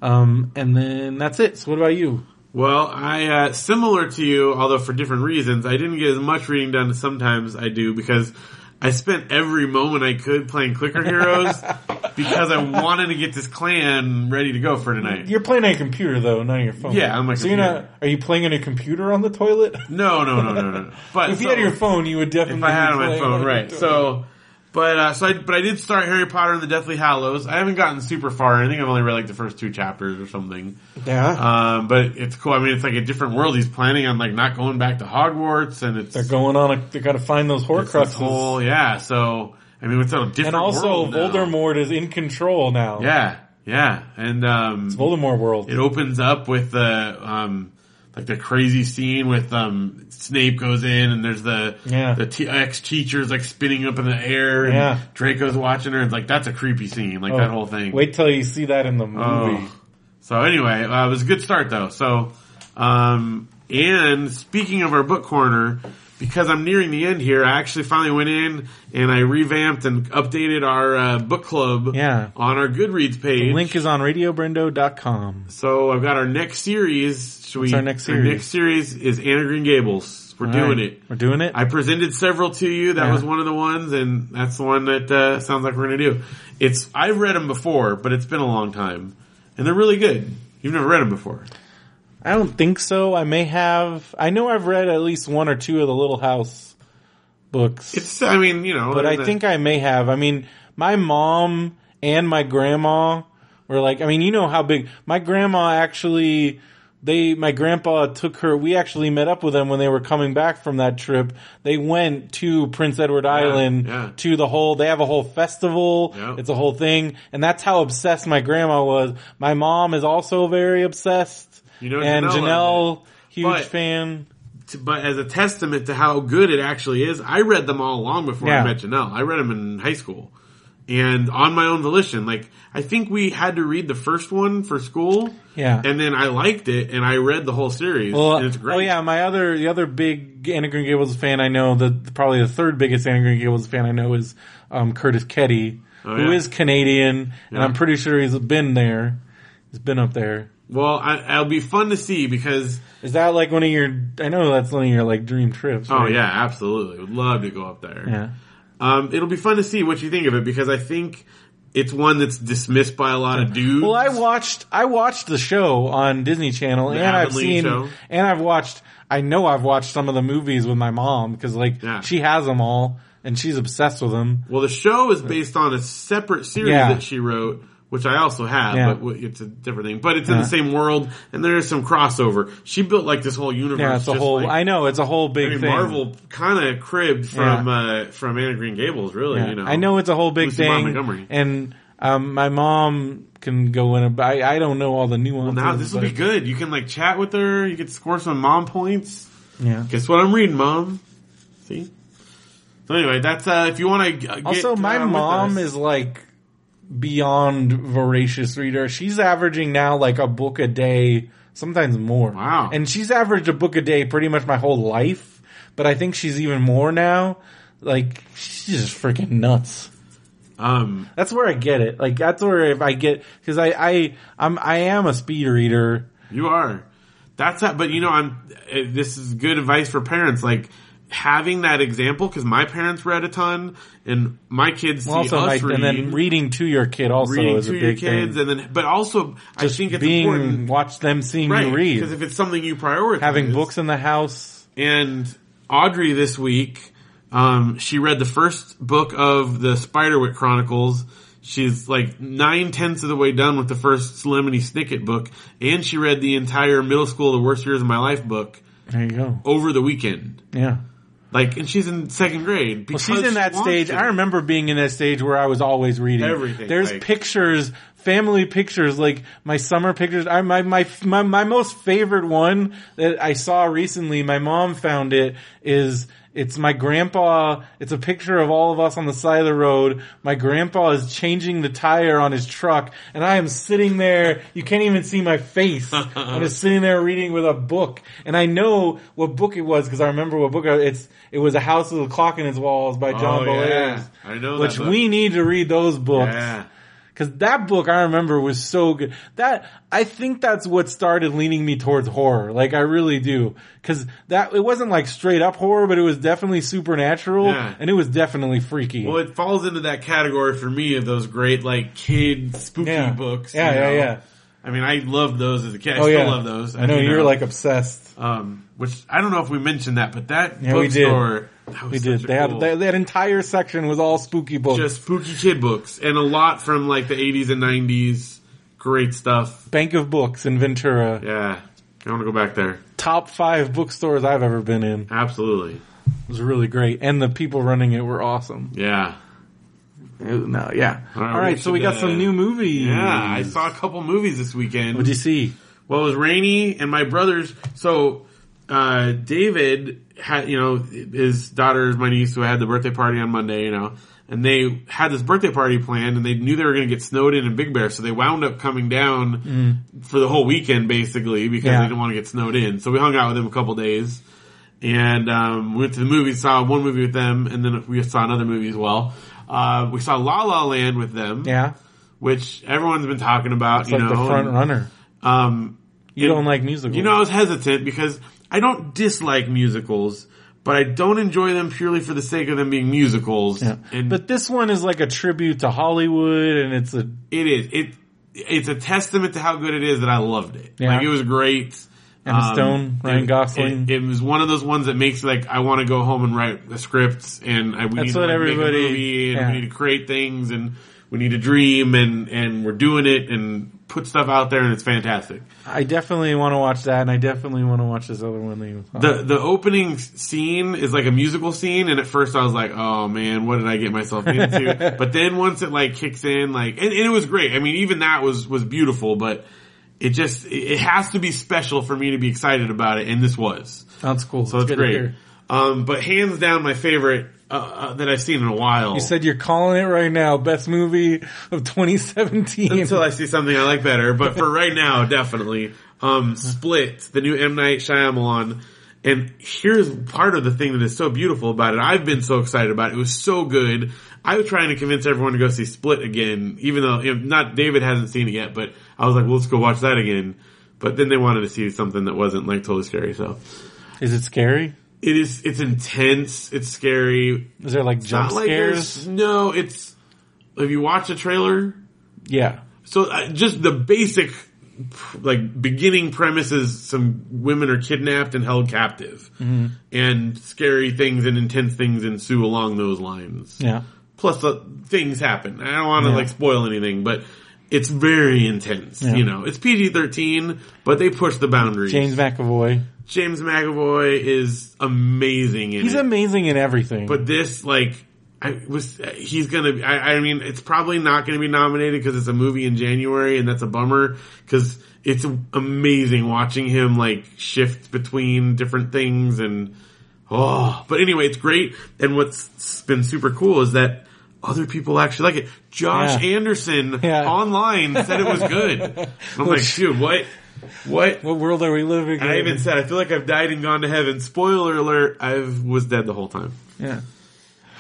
Um, and then that's it. So what about you? Well, I uh, similar to you, although for different reasons. I didn't get as much reading done as sometimes I do because I spent every moment I could playing Clicker Heroes because I wanted to get this clan ready to go for tonight. You're playing on a computer though, not on your phone. Yeah, on my So you're computer. not. Are you playing on a computer on the toilet? No, no, no, no, no. But if you had your phone, you would definitely. if I had on my phone, on right? So, but uh, so I, but I did start Harry Potter and the Deathly Hallows. I haven't gotten super far. I think I've only read like the first two chapters or something. yeah, Um, but it's cool. I mean, it's like a different world. He's planning on like not going back to Hogwarts, and it's they're going on. A, they got to find those Horcruxes. whole yeah. So I mean, it's a different and also, world now. Voldemort is in control now. Yeah, yeah, and um, Voldemort world. it opens up with the um like the crazy scene with um Snape goes in and there's the Yeah. the t- ex teachers like spinning up in the air and Yeah. Draco's watching her. It's like that's a creepy scene, like Oh, that whole thing. Wait till you see that in the movie. Oh. So anyway, uh, it was a good start though. So, um, and speaking of our book corner, because I'm nearing the end here, I actually finally went in and I revamped and updated our uh, book club Yeah. on our Goodreads page. Link is on radiobrendo.com. So I've got our next series. Should we? Our next series? next series is Anne of Green Gables. We're doing All right. it. We're doing it. I presented several to you. That Yeah. was one of the ones, and that's the one that uh, sounds like we're going to do. It's I've read them before, but it's been a long time, and they're really good. You've never read them before. I don't think so. I may have. I know I've read at least one or two of the Little House books. It's I mean you know, but I the- think I may have. I mean, my mom and my grandma were like, I mean, you know how big my grandma actually. They, my grandpa took her. We actually met up with them when they were coming back from that trip. They went to Prince Edward Island yeah. to the whole. They have a whole festival. Yeah. It's a whole thing, and that's how obsessed my grandma was. My mom is also very obsessed. You know and Janelle Janelle, huge But- fan. to- but as a testament to how good it actually is, I read them all along before Yeah. I met Janelle. I read them in high school. And on my own volition, like, I think we had to read the first one for school. Yeah. And then I liked it and I read the whole series. Well, and it's great. oh yeah, my other the other big Anne of Green Gables fan I know, the probably the third biggest Anne of Green Gables fan I know is um, Curtis Ketty, Oh, who yeah. is Canadian, and I'm pretty sure he's been there. He's been up there. Well, I, it'll be fun to see because, Is that like one of your? I know that's one of your like dream trips. oh yeah, absolutely. Would love to go up there. yeah. Um, it'll be fun to see what you think of it because I think it's one that's dismissed by a lot of dudes. Well, I watched I watched the show on Disney Channel, The and I've seen show? and I've watched. I know I've watched some of the movies with my mom because like Yeah. she has them all and she's obsessed with them. Well, the show is based on a separate series Yeah. that she wrote, which I also have, Yeah. but it's a different thing. But it's in Yeah. the same world, and there is some crossover. She built like this whole universe. Yeah, it's a whole. like- I know it's a whole big I mean, thing. Marvel kind of cribbed from uh, from Anne of Green Gables, really. Yeah. You know, I know it's a whole big Lucy thing, Montgomery. and um, my mom can go in. A, I, I don't know all the nuances. Now this will be good. You can like chat with her. You can score some mom points. Yeah. Guess what I'm reading, mom? See. So anyway, that's uh if you want to get Also, my uh, mom is like beyond voracious reader. She's averaging now like a book a day, sometimes more. Wow. And she's averaged a book a day pretty much my whole life, but I think she's even more now. Like she's just freaking nuts. um That's where I get it. Like that's where if I get because I I I'm I am a speed reader. You are. That's that. But you know, I'm. uh, This is good advice for parents. Like having that example because my parents read a ton, and my kids see Also, like, read. and then reading to your kid also reading is a to your big kids, thing. and then but also I think it's being important, watch them seeing right? you read, Because if it's something you prioritize, having books in the house. And Audrey this week, um, she read the first book of the Spiderwick Chronicles. She's like nine tenths of the way done with the first Lemony Snicket book, and she read the entire middle school, the worst years of my life book There you go. over the weekend. Yeah. Like, and she's in second grade. Well, she's in that wants stage. I remember being in that stage where I was always reading. Everything, There's like- pictures family pictures, like my summer pictures. I, my, my, my, my most favorite one that I saw recently, my mom found it, is it's my grandpa. It's a picture of all of us on the side of the road. My grandpa is changing the tire on his truck and I am sitting there. You can't even see my face. I'm just sitting there reading with a book and I know what book it was because I remember what book it- it's, it was A House with a Clock in Its Walls by oh, John Oh, Bellairs. yeah. I know Which we need to read those books. Yeah. Cause that book I remember was so good. That, I think that's what started leaning me towards horror. Like I really do. Cause that, it wasn't like straight up horror, but it was definitely supernatural Yeah. and it was definitely freaky. Well, it falls into that category for me of those great like kid spooky Yeah. books. Yeah, yeah, know? yeah. I mean, I loved those as a kid. I oh still yeah. love those. I know you you're like obsessed. um, which I don't know if we mentioned that, but that Yeah, bookstore, that was We did. They had, cool- that, that entire section was all spooky books. just spooky kid books and a lot from like the 80s and 90s. Great stuff. Bank of Books in Ventura. Yeah, I want to go back there. Top five bookstores I've ever been in. Absolutely, it was really great. And the people running it were awesome. Yeah. No, yeah. All right, All right, we so we got uh, some new movies. Yeah, I saw a couple movies this weekend. What'd you see? Well, it was rainy, and my brothers. So uh, David had, you know, his daughter is my niece who had the birthday party on Monday, you know, and they had this birthday party planned, and they knew they were going to get snowed in in Big Bear, so they wound up coming down for the whole weekend basically because Yeah. they didn't want to get snowed in. So we hung out with them a couple days. And um, we went to the movies, saw one movie with them, and then we saw another movie as well. Uh, we saw La La Land with them, Yeah. which everyone's been talking about. It's you like know, the front runner. Um, You and- don't like musicals. you know, I was hesitant because I don't dislike musicals, but I don't enjoy them purely for the sake of them being musicals. Yeah. And But this one is like a tribute to Hollywood and it's a, it is it. It's a testament to how good it is that I loved it. Yeah. Like it was great. Emma um, Stone, Ryan Gosling. It, it was one of those ones that makes like I want to go home and write the scripts, and I, we That's need to like, everybody- make a movie, and yeah. we need to create things, and we need to dream, and and we're doing it, and put stuff out there, and it's fantastic. I definitely want to watch that and I definitely want to watch this other one that The the opening scene is like a musical scene, and at first I was like, "Oh man, what did I get myself into?" but then once it like kicks in, like, and, and it was great. I mean, even that was was beautiful, but it just it has to be special for me to be excited about it, and this was. Sounds cool. So it's great. Um, but hands down, my favorite uh, uh, that I've seen in a while. You said you're calling it right now, best movie of 2017. until I see something I like better. But for right now, definitely. Um, Split, the new M Night Shyamalan. And here's part of the thing that is so beautiful about it. I've been so excited about it. It was so good. I was trying to convince everyone to go see Split again, even though you know, not David hasn't seen it yet. But I was like, well, let's go watch that again. But then they wanted to see something that wasn't like totally scary. So Is it scary? it is. It's intense. It's scary. Is there like jump like scares? there's no. It's. Have you watched the trailer? Yeah. So uh, just the basic, like beginning premise is some women are kidnapped and held captive, Mm-hmm. and scary things and intense things ensue along those lines. Yeah. Plus, uh, things happen. I don't want to Yeah. like spoil anything, but it's very intense. Yeah. You know, it's PG thirteen, but they push the boundaries. James McAvoy. James McAvoy is amazing in He's it. amazing in everything. But this, like, I was, he's gonna, I, I mean, it's probably not gonna be nominated because it's a movie in January and that's a bummer because it's amazing watching him like shift between different things and, oh, but anyway, it's great. And what's been super cool is that other people actually like it. Josh Yeah. Anderson Yeah. online said it was good. I'm like, dude, what, what? what world are we living And I even said, I feel like I've died and gone to heaven. Spoiler alert, I was dead the whole time. yeah.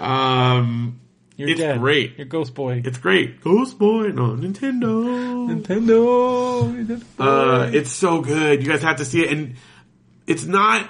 Um, You're It's dead. great. You're Ghost Boy. it's great. Ghost Boy on Nintendo. Nintendo. Uh, it's so good. You guys have to see it. And it's not,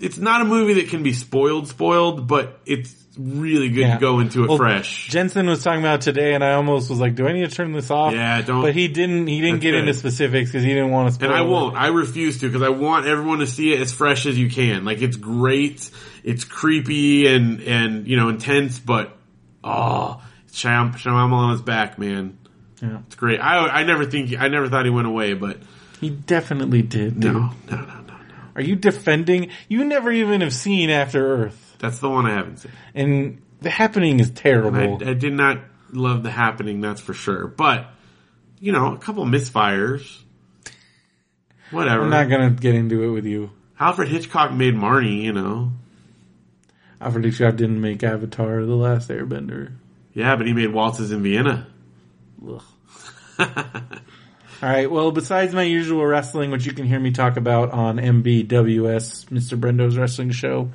it's not a movie that can be spoiled, spoiled, but it's really good Yeah. to go into it Well, fresh. Jensen was talking about today, and I almost was like, "Do I need to turn this off?" Yeah, don't- But he didn't. He didn't get good. into specifics because he didn't want to. Spoil And I won't. I refuse to because I want everyone to see it as fresh as you can. Like it's great. It's creepy and, and, you know, intense, but, oh, Shyam, Shyamalan is back, man. Yeah. It's great. I, I never think, I never thought he went away, but He definitely did. Dude. no, no, no, no, no. Are you defending? You never even have seen After Earth, That's the one I haven't seen. and the happening is I, terrible. I did not, love the happening, that's for sure. But you know, a couple misfires. Whatever. I'm not gonna get into it with you. Alfred Hitchcock made Marnie, you know. Alfred Hitchcock didn't make Avatar: The Last Airbender. Yeah, but he made Waltzes in Vienna. Ugh. All right. Well, besides my usual wrestling, which you can hear me talk about on MBWS, Mr. Brendo's Wrestling Show,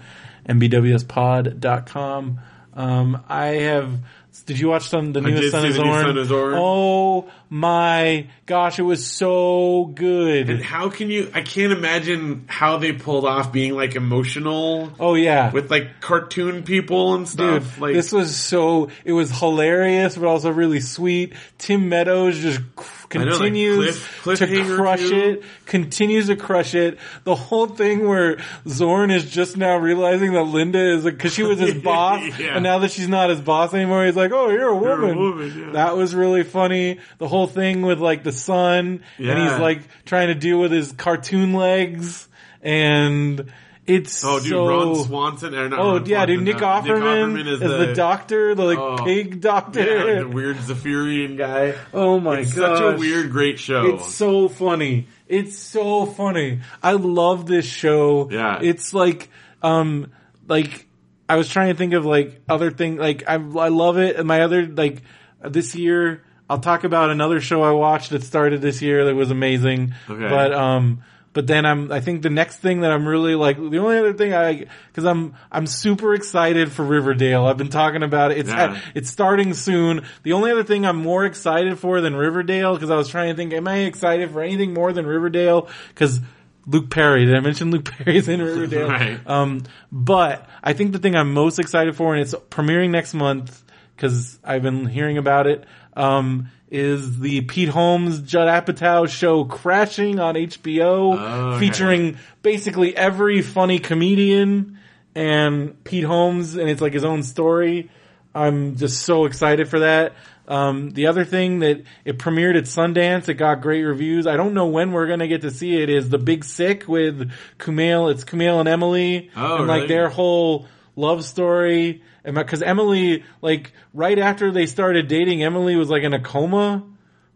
MBWSPod.com, um, I have. Did you watch some the newest Son of the new Son of Zorn. Oh my gosh, it was so good. And how can you? I can't imagine how they pulled off being like emotional oh yeah, with like cartoon people and Dude, stuff. like this was so, it was hilarious, but also really sweet. Tim Meadows just c- I know, like, continues cliff- to crush too. it, continues to crush it. The whole thing where Zorn is just now realizing that Linda is, cause she was his boss, Yeah. and now that she's not his boss anymore, he's like, oh, you're a You're a woman. woman, yeah. That was really funny. The whole thing with like the son, and he's like trying to deal with his cartoon legs, and it's oh, dude, so, Ron Swanson. Or not Oh Ron yeah, dude, Nick uh, Offerman, is, the, doctor, the like Oh. pig doctor. Yeah, the weird Zephyrian guy. oh my god, such a weird, great show. It's so funny. It's so funny. I love this show. Yeah. It's like, um, like I was trying to think of like other thing. Like I, I love it. And my other like this year, I'll talk about another show I watched that started this year that was amazing. Okay. But um, but then I'm, I think the next thing that I'm really like, the only other thing I, cause I'm, I'm super excited for Riverdale. I've been talking about it. It's, Yeah. it's starting soon. The only other thing I'm more excited for than Riverdale, cause I was trying to think, am I excited for anything more than Riverdale? Cause Luke Perry, did I mention Luke Perry's in Riverdale? Right. Um, but I think the thing I'm most excited for, and it's premiering next month, cause I've been hearing about it, um, is the Pete Holmes, Judd Apatow show Crashing on HBO, Oh, okay. featuring basically every funny comedian and Pete Holmes, and it's like his own story. I'm just so excited for that. Um, the other thing that it premiered at Sundance, it got great reviews. I don't know when we're gonna get to see it. Is the Big Sick with Kumail? It's Kumail and Emily, Oh, and like really? their whole love story. Because Emily, like right after they started dating, Emily was like in a coma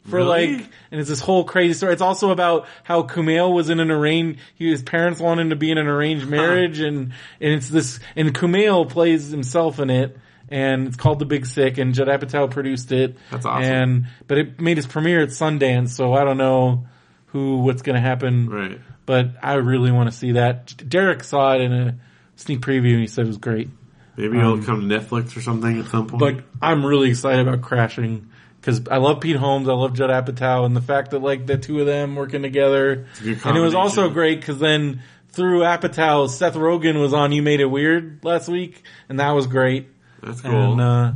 for Really? like, and it's this whole crazy story. It's also about how Kumail was in an arranged, his parents wanted him to be in an arranged marriage, and and it's this, and Kumail plays himself in it, and it's called The Big Sick, and Judd Apatow produced it. That's awesome. And but it made its premiere at Sundance, so I don't know who what's gonna happen, right. but I really want to see that. Derek saw it in a sneak preview, and he said it was great. Maybe it'll come to Netflix or something at some point. But I'm really excited about Crashing because I love Pete Holmes, I love Judd Apatow, and the fact that like the two of them working together, and it was also great because then through Apatow, Seth Rogen was on You Made It Weird last week, and that was great. That's cool. And uh,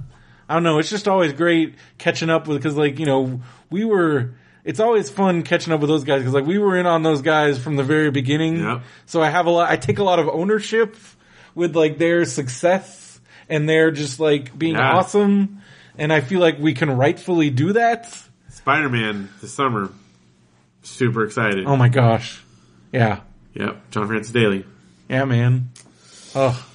I don't know, it's just always great catching up with because like you know we were. It's always fun catching up with those guys because like we were in on those guys from the very beginning. Yep. So I have a lot. I take a lot of ownership with like their success and they're just like being Yeah. awesome. And I feel like we can rightfully do that. Spider-Man this summer. Super excited. Oh my gosh. Yeah. Yep. John Francis Daley. Yeah, man. Oh.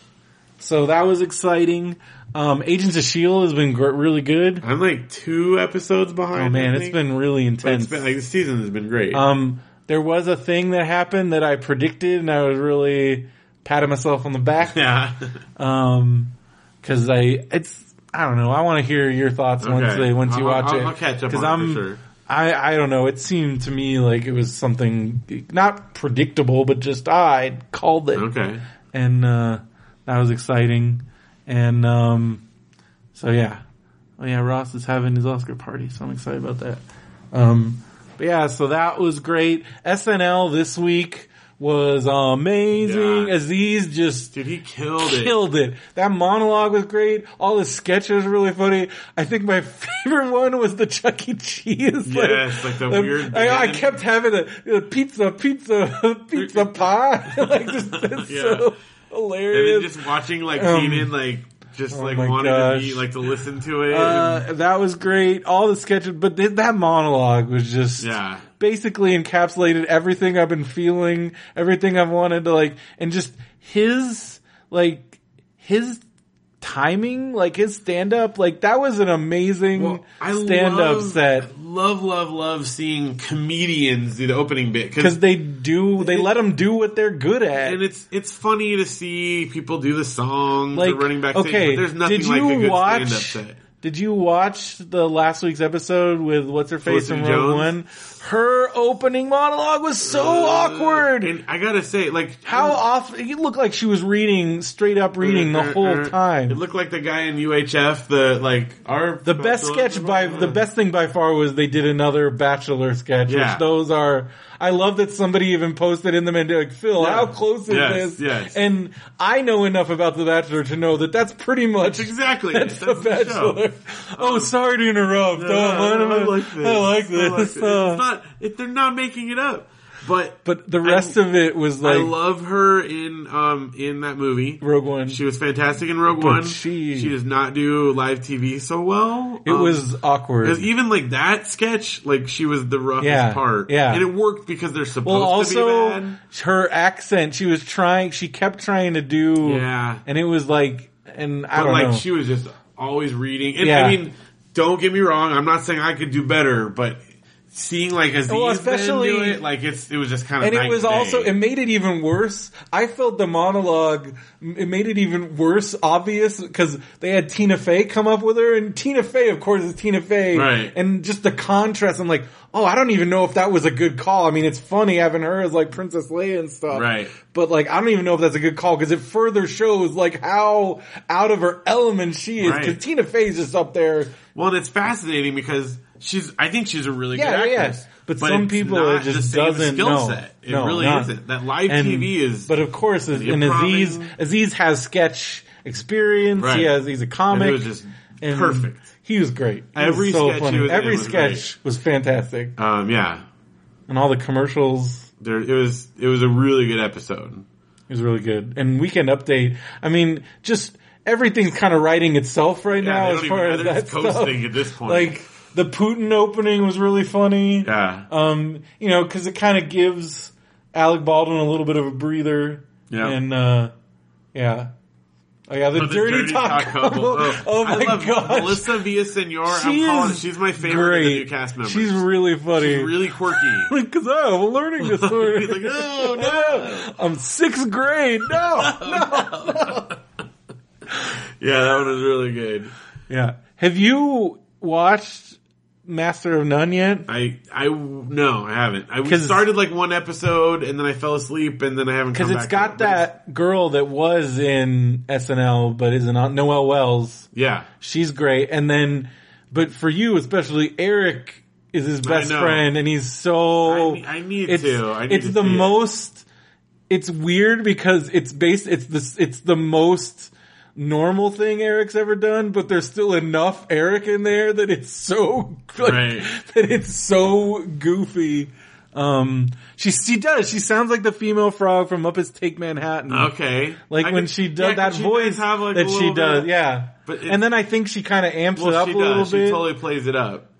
So that was exciting. Um, Agents of S.H.I.E.L.D. has been gr- really good. I'm like two episodes behind. Oh man, it's been really intense. It's been like the season has been great. Um, there was a thing that happened that I predicted and I was really patting myself on the back. yeah. Um, cause I, it's, I don't know. I want to hear your thoughts once they, once you I'll- watch I'll- it. I'll catch up Cause on I'm, sure. I, I don't know. It seemed to me like it was something not predictable, but just I called it. okay. And, uh, that was exciting. And, um, so yeah. Oh yeah, Ross is having his Oscar party, so I'm excited about that. Um, but yeah, so that was great. SNL this week was amazing. Yeah. Aziz just Dude, he killed it. killed it. That monologue was great. All the sketches were really funny. I think my favorite one was the Chuck E. Cheese. Yes, like the weird I, I kept having the, the pizza, pizza, pizza pie. like just it's Yeah. so And hilarious. then just watching like Um, Kenan like just oh like wanting gosh. to be like to listen to it. Uh, that was great. All the sketches, but th- that monologue was just yeah. Basically encapsulated everything I've been feeling, everything I've wanted to like, and just his like his timing, like his stand up, like that was an amazing Well, stand up set. I love, love, love seeing comedians do the opening bit Because they do, they let them do what they're good at. and it's it's funny to see people do the song, like the running back. okay, but there's nothing like a good watch? stand-up set. Did you watch the last week's episode with what's her face from Rogue One? Her opening monologue was so awkward. And I gotta say, like How often it looked like she was reading straight up reading the uh, uh, whole It time. It looked like the guy in UHF. The like our The best sketch by the best thing by far was they did another Bachelor sketch, Yeah. which those are. I love that somebody even posted in them and like, Phil, how close is Yes, this? yes. And I know enough about the Bachelor to know that that's pretty much exactly That's, That's the the. Bachelor. Oh, sorry to interrupt. Yeah, oh, I, I, like this. I like this. it. Uh, It's not. They're not making it up. But but the rest of it was like I love her in um in that movie. Rogue One. She was fantastic in Rogue But One. she- she does not do live TV so well. it Um, was awkward. Because even like that sketch, like she was the roughest Yeah, part. yeah. And it worked because they're supposed Well, to be also bad. her accent. She was trying. She kept trying to do. Yeah. and it was like, and I But don't like know. she was just always reading. And Yeah. I mean, don't get me wrong, I'm not saying I could do better, but seeing like Aziz Well, especially especially- do it, like it's it was just kind of and it was also it made it even worse. I felt the monologue it made it even worse obvious because they had Tina Fey come up with her, and Tina Fey, of course, is Tina Fey, Right. And just the contrast, I'm like, oh, I don't even know if that was a good call. I mean, it's funny having her as like Princess Leia and stuff, Right. But like, I don't even know if that's a good call because it further shows like how out of her element she is. Because Right. Tina Fey's just up there. well, and it's fascinating because she's I think she's a really Yeah, good yeah, actress. yeah. But some it's people it just doesn't skill know. set. It No, really not. isn't. That live And- TV is But of course, and. Aziz Aziz has sketch experience. He has he's a comic. And it was just perfect. He was great. He Every was so sketch funny. was Every was sketch was fantastic, um yeah. and all the commercials. There it was it was a really good episode. It was really good. And weekend update. I mean, just everything's kind of writing itself right Yeah, now as far even- as that coasting stuff. at this point. Like the Putin opening was really funny. Yeah. Um, you know, because it kind of gives Alec Baldwin a little bit of a breather. Yeah. And uh, yeah. Oh yeah, the, the dirty, talk, couple. Oh, Oh, my gosh. Melissa Villasenor. I'm She calling, is she's my favorite of the new cast members. She's really funny. She's really quirky. because I have a learning disorder. He's like, oh no. I'm sixth grade. No, no. Yeah, that one was really good. Yeah. Have you watched Master of None yet? I I no, I haven't. I started like one episode and then I fell asleep and then I haven't Because it's back got to it. It's- that girl that was in SNL, but isn't on uh, Noelle Wells. Yeah, She's great. And then, but for you especially, Eric is his best friend, and he's so. I I need it's, to. I need it's to the see it. most. It's weird because it's based. It's the. It's the most normal thing Eric's ever done, but there's still enough Eric in there that it's so like, Right. that it's so goofy. Um, she she does. She sounds like the female frog from Up Muppets Take Manhattan. okay. Like I when could- she yeah, that she voice does have, like, that she does, bit- yeah. But it- and then I think she kind of amps Well, it up she a little does. She bit. totally plays it up.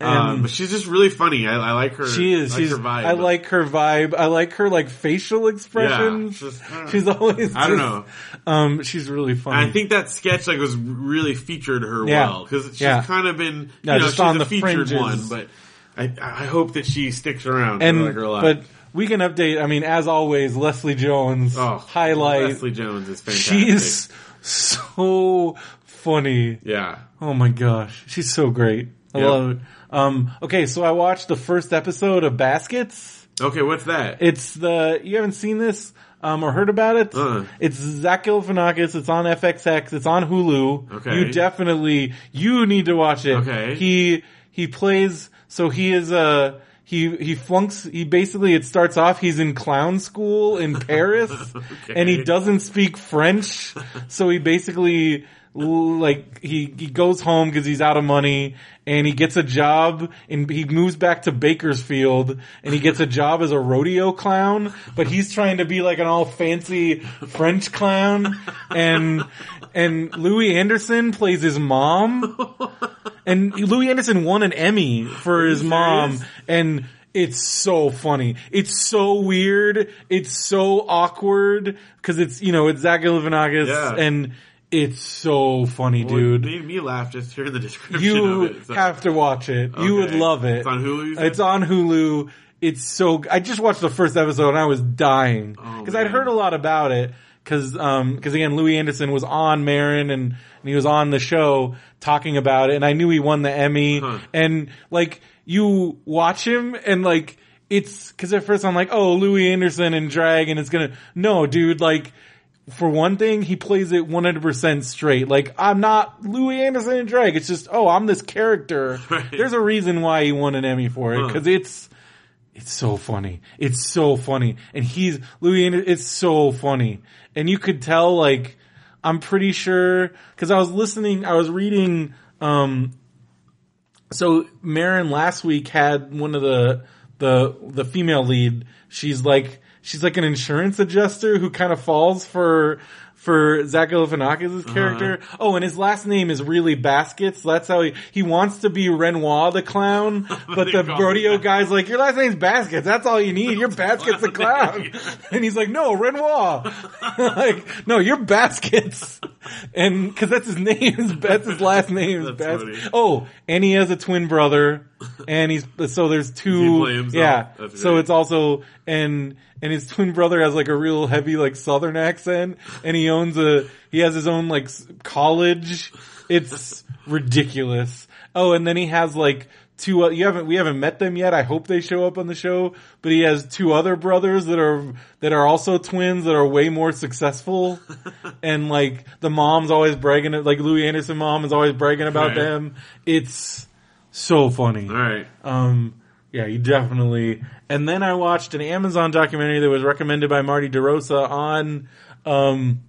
Um, but she's just really funny. I, I like her. she is. I like She's. her vibe. I like her vibe. I like her like facial expressions. Yeah, just- she's always. I don't just- know. Um, she's really funny. And I think that sketch like was really featured her Yeah. well because she's Yeah. kind of been you know just she's on a the featured fringes. one, but I I hope that she sticks around. and like her life. but we can update. I mean, as always, Leslie Jones oh, highlight. Leslie Jones is fantastic. She's so funny. yeah. Oh my gosh, she's so great. I Yep. love it. Um, okay, so I watched the first episode of Baskets. Okay, what's that? It's the you haven't seen this um, or heard about it. Uh-uh. It's Zach Galifianakis. It's on FXX. It's on Hulu. Okay. you definitely you need to watch it. Okay. he he plays. So he is a. He, he flunks, he basically, it starts off, he's in clown school in Paris, and he doesn't speak French, so he basically, like, he, he goes home because he's out of money, and he gets a job, and he moves back to Bakersfield, and he gets a job as a rodeo clown, but he's trying to be like an all fancy French clown, and, and Louie Anderson plays his mom, and Louie Anderson won an Emmy for his mom, and it's so funny. It's so weird. It's so awkward because it's you know it's Zach Galifianakis, Yeah. and It's so funny, Well, dude. Made me laugh just hearing the description You of it. so- have to watch it. You would love it. It's on Hulu. It's on Hulu. It's so. I just watched the first episode and I was dying Oh, because I'd heard a lot about it. Because because um, again, Louie Anderson was on Maron and, and he was on the show talking about it, and I knew he won the Emmy. Huh. And like you watch him and like it's because at first I'm like, oh, Louie Anderson and drag, and it's gonna no, dude, like. For one thing, he plays it 100% straight. Like, I'm not Louie Anderson and drag. It's just, oh, I'm this character. Right. There's a reason why he won an Emmy for it. Huh. Cause it's, it's so funny. It's so funny. And he's, Louie Anderson, it's so funny. And you could tell, like, I'm pretty sure, cause I was listening, I was reading, um, so Maron last week had one of the, the, the female lead. She's like, she's like an insurance adjuster who kind of falls for, for Zach Galifianakis' character. Oh, and his last name is really Baskets. That's how he, he wants to be Renoir the clown, but the rodeo guy's like, your last name's Baskets. That's all you need. You're Baskets the clown. And he's like, no, Renoir. like, no, you're Baskets. And, cause that's his name. That's his last name. is That's Baskets. funny. Oh, and he has a twin brother. And he's, so there's two. Yeah. So it's also, and, and his twin brother has like a real heavy like southern accent and he owns a, he has his own like college. It's ridiculous. Oh, and then he has like two, uh, you haven't, we haven't met them yet. I hope they show up on the show, but he has two other brothers that are, that are also twins that are way more successful. and like the mom's always bragging, it, like Louie Anderson mom is always bragging about Right. them. It's so funny. All right. Um, yeah, you definitely. And then I watched an Amazon documentary that was recommended by Marty DeRosa on, um,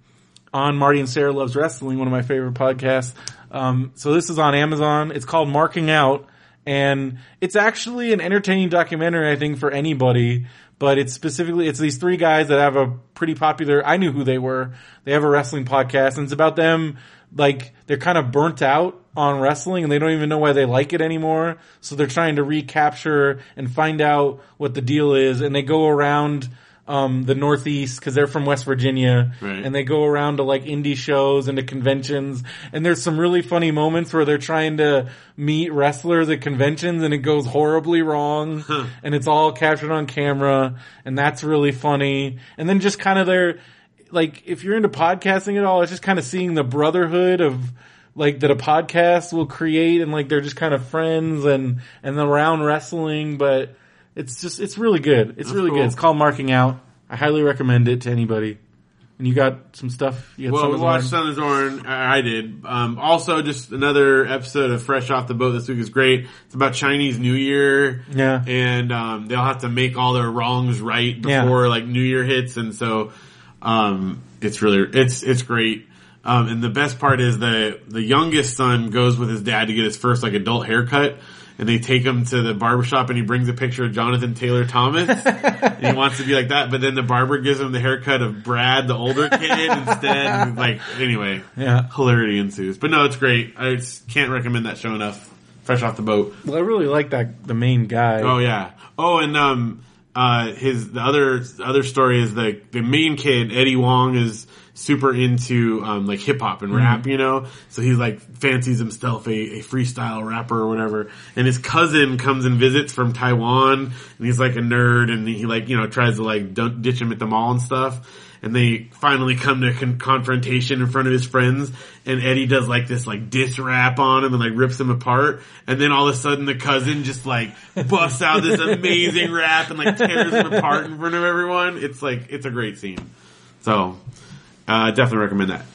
on Marty and Sarah Loves Wrestling, one of my favorite podcasts. Um, so this is on Amazon. It's called Marking Out, and it's actually an entertaining documentary, I think, for anybody. But it's specifically, it's these three guys that have a pretty popular, I knew who they were. They have a wrestling podcast, and it's about them, like, they're kind of burnt out on wrestling and they don't even know why they like it anymore. So they're trying to recapture and find out what the deal is, and they go around, um, the Northeast because they're from West Virginia, Right. and they go around to like indie shows and to conventions. And there's some really funny moments where they're trying to meet wrestlers at conventions, and it goes horribly wrong, and it's all captured on camera, and that's really funny. And then just kind of their like if you're into podcasting at all, it's just kind of seeing the brotherhood of like that a podcast will create and like they're just kind of friends and and around wrestling, but it's just it's really good. It's really cool. good. It's called Marking Out. I highly recommend it to anybody. And you got some stuff. You Well, we watched? Son of Zorn. I did. Um, also, just another episode of Fresh Off the Boat this week is great. It's about Chinese New Year. Yeah. And, um, they'll have to make all their wrongs right Yeah. before like New Year hits. And so, um, it's really, it's, it's great. Um, and the best part is the, the youngest son goes with his dad to get his first like adult haircut. And they take him to the barbershop and he brings a picture of Jonathan Taylor Thomas. and he wants to be like that, but then the barber gives him the haircut of Brad, the older kid, instead. Like, anyway. Yeah. Hilarity ensues. But no, it's great. I just can't recommend that show enough. Fresh off the boat. Well, I really like that the main guy. Oh yeah. Oh, and um, uh, his the other the other story is the the main kid Eddie Huang is super into um like hip hop and rap, you know. So he's like fancies himself a, a freestyle rapper or whatever. And his cousin comes and visits from Taiwan, and he's like a nerd, and he like you know tries to like dun- ditch him at the mall and stuff. And they finally come to con- confrontation in front of his friends, and Eddie does like this like diss rap on him and like rips him apart. And then all of a sudden the cousin just like busts out this amazing rap and like tears him apart in front of everyone. It's like, it's a great scene. So, uh, definitely recommend that.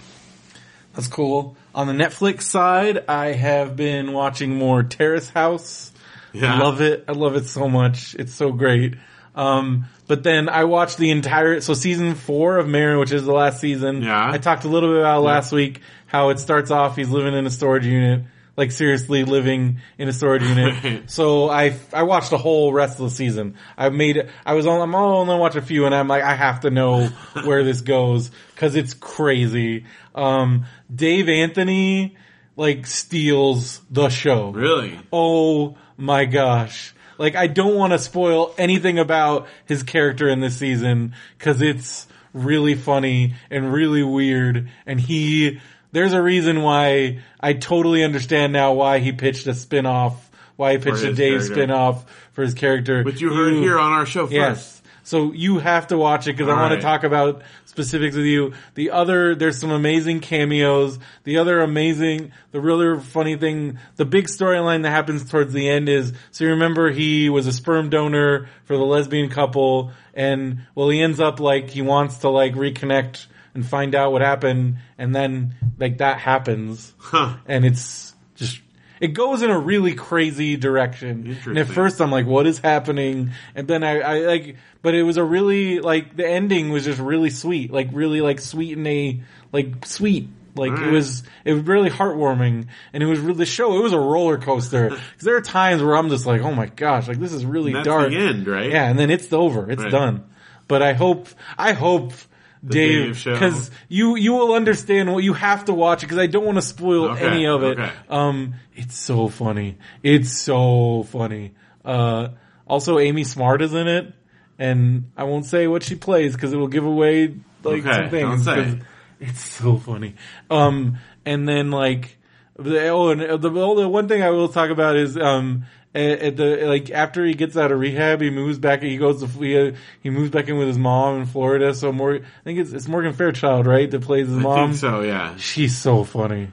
That's cool. On the Netflix side, I have been watching more Terrace House. Yeah. Love it. I love it so much. It's so great. Um, but then I watched the entire, so season four of Maron, which is the last season. Yeah. I talked a little bit about it last week, how it starts off, he's living in a storage unit, like seriously living in a storage unit. Right. So I, I watched the whole rest of the season. I made, I was on, I'm only watch a few and I'm like, I have to know where this goes cause it's crazy. Um, Dave Anthony, like steals the show. Really? Oh my gosh. Like I don't want to spoil anything about his character in this season cuz it's really funny and really weird and he there's a reason why I totally understand now why he pitched a spin-off, why he pitched a Dave character. spin-off for his character. Which you heard here on our show first. Yes. So you have to watch it because I All want to talk about specifics with you. The other, there's some amazing cameos. The other amazing, the really funny thing, the big storyline that happens towards the end is, so you remember he was a sperm donor for the lesbian couple and well he ends up like he wants to like reconnect and find out what happened and then like that happens Huh. and it's just it goes in a really crazy direction. And at first I'm like, what is happening? And then I, I like, but it was a really like the ending was just really sweet, like really like sweet and a like sweet. Like it mm. was, it was really heartwarming, and it was really, the show. It was a roller coaster because there are times where I'm just like, oh my gosh, like this is really That's dark. the end, right? Yeah, and then it's over. It's Right. done. But I hope, I hope Dave because you you will understand what you have to watch it because I don't want to spoil Okay, any of it. okay. Um, it's so funny. It's so funny. Uh, also Amy Smart is in it, and I won't say what she plays because it will give away like Okay, some things. don't say. It's so funny. Um, and then like the oh, and the, the one thing I will talk about is um. At at the like after he gets out of rehab, he moves back. He goes to he, he moves back in with his mom in Florida. So more, I think it's it's Morgan Fairchild, right, that plays his I mom. think so, yeah. She's so funny.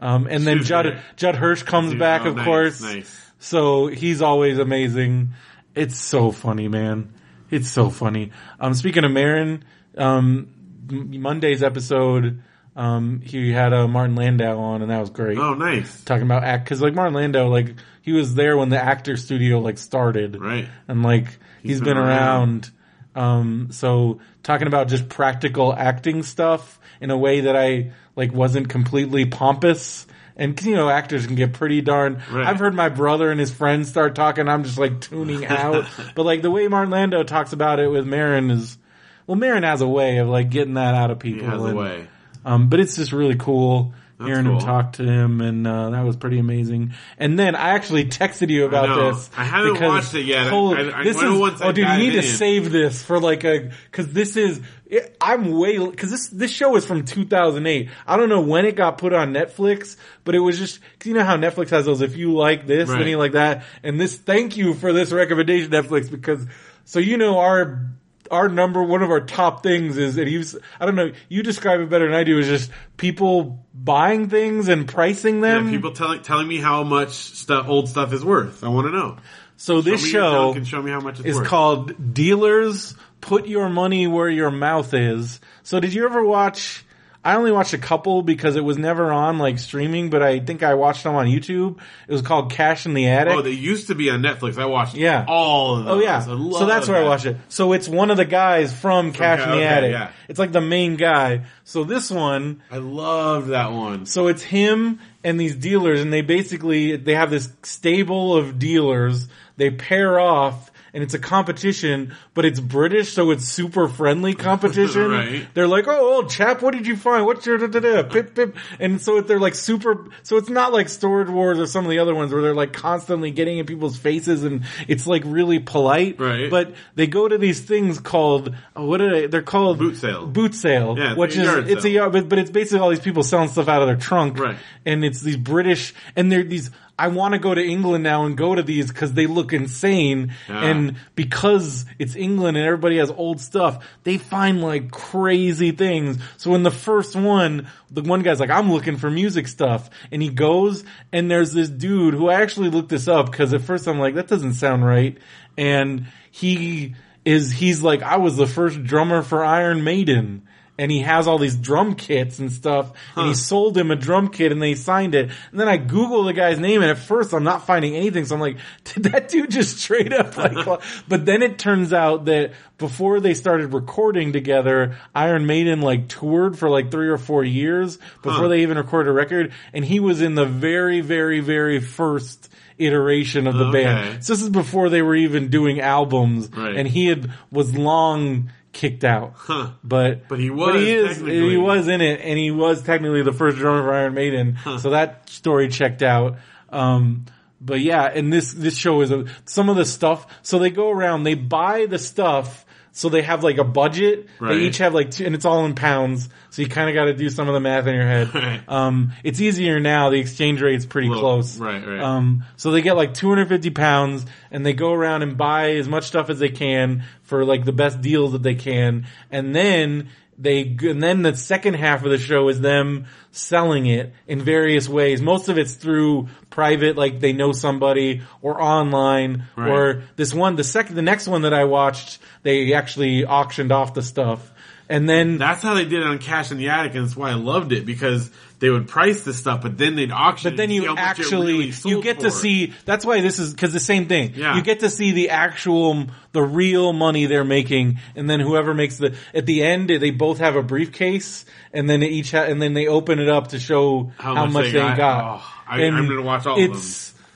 Um, and then Judd great. Judd Hirsch comes Dude, back, oh, of nice, course. Nice. So he's always amazing. It's so funny, man. It's so funny. Um, speaking of Maron, um, Monday's episode, um, he had uh, Martin Landau on, and that was great. Oh, nice. Talking about act, cause like Martin Landau, like he was there when the actor studio like started, Right. and like he's been, been around. Um, so talking about just practical acting stuff in a way that I like wasn't completely pompous. And you know, actors can get pretty darn. Right. I've heard my brother and his friends start talking. I'm just like tuning out. but like the way Martin Landau talks about it with Maron is, well, Maron has a way of like getting that out of He people. has a way. Um, but it's just really cool hearing him cool. talk to him, and uh, that was pretty amazing. And then I actually texted you about know. this. I haven't because watched it yet. Holy- I- I this is once I oh, dude, you need to in. save this for like a because this is. It, I'm way because this this show is from 2008. I don't know when it got put on Netflix, but it was just cause you know how Netflix has those. If you like this, then Right. you like that. And this, thank you for this recommendation, Netflix, because so you know our our number one of our top things is and you I don't know you describe it better than I do is just people buying things and pricing them. Yeah, people telling telling me how much stuff old stuff is worth. I want to know. so this Show me your show junk show me how much it's is worth. called Dealers Put Your Money Where Your Mouth Is. So did you ever watch I only watched a couple because it was never on like streaming, but I think I watched them on YouTube. It was called Cash in the Attic. Oh, they used to be on Netflix. I watched Yeah. all of them. Oh yeah, so that's where I watched it. So it's one of the guys from Cash in the okay, Attic. yeah. It's like the main guy. So this one, I loved that one. so it's him and these dealers, and they basically they have this stable of dealers. They pair off, and it's a competition, but it's British, so it's super friendly competition. Right. They're like, "Oh, old chap, what did you find? What's your da da da pip pip?" And so they're like super. So it's not like Storage Wars or some of the other ones where they're like constantly getting in people's faces, and it's like really polite. Right. But they go to these things called oh, what are they? They're called Boot sale. Boot sale. Yeah, which is it's a yard, but but it's basically all these people selling stuff out of their trunk. Right. And it's these British, and they're these. I want to go to England now and go to these because they look insane, Yeah. and because it's England and everybody has old stuff, they find like crazy things. So in the first one, the one guy's like, "I'm looking for music stuff," and he goes, and there's this dude who I actually looked this up because at first I'm like, that doesn't sound right, and he is he's like, I was the first drummer for Iron Maiden. And he has all these drum kits and stuff, and he sold him a drum kit, and they signed it. And then I Google the guy's name, and at first I'm not finding anything. So I'm like, did that dude just straight up like? but then it turns out that before they started recording together, Iron Maiden like toured for like three or four years before Huh. they even recorded a record, and he was in the very, very, very first iteration of the Okay. band. So this is before they were even doing albums, Right. and he had was long kicked out. Huh. But But he was he is he was in it, and he was technically the first drummer for Iron Maiden. So that story checked out. Um, but yeah, and this this show is a, some of the stuff. So they go around, they buy the stuff so they have like a budget. Right. They each have like two, and it's all in pounds. So you kind of got to do some of the math in your head. Right. Um, it's easier now. The exchange rate's pretty Little- close. right, right. Um, so they get like 250 pounds and they go around and buy as much stuff as they can for like the best deals that they can. And then they, and then the second half of the show is them selling it in various ways. Most of it's through private, like they know somebody or online Right. or this one, the second, the next one that I watched, they actually auctioned off the stuff. And then That's how they did it on Cash in the Attic, and that's why I loved it because they would price this stuff, but then they'd auction. But then it and see you how much it actually really you get to see that's why this is because the same thing. Yeah. You get to see the actual the real money they're making, and then whoever makes the at the end they both have a briefcase, and then they each ha- and then they open it up to show how, How much, much they they got. got. Oh, I- And I'm gonna watch all of them.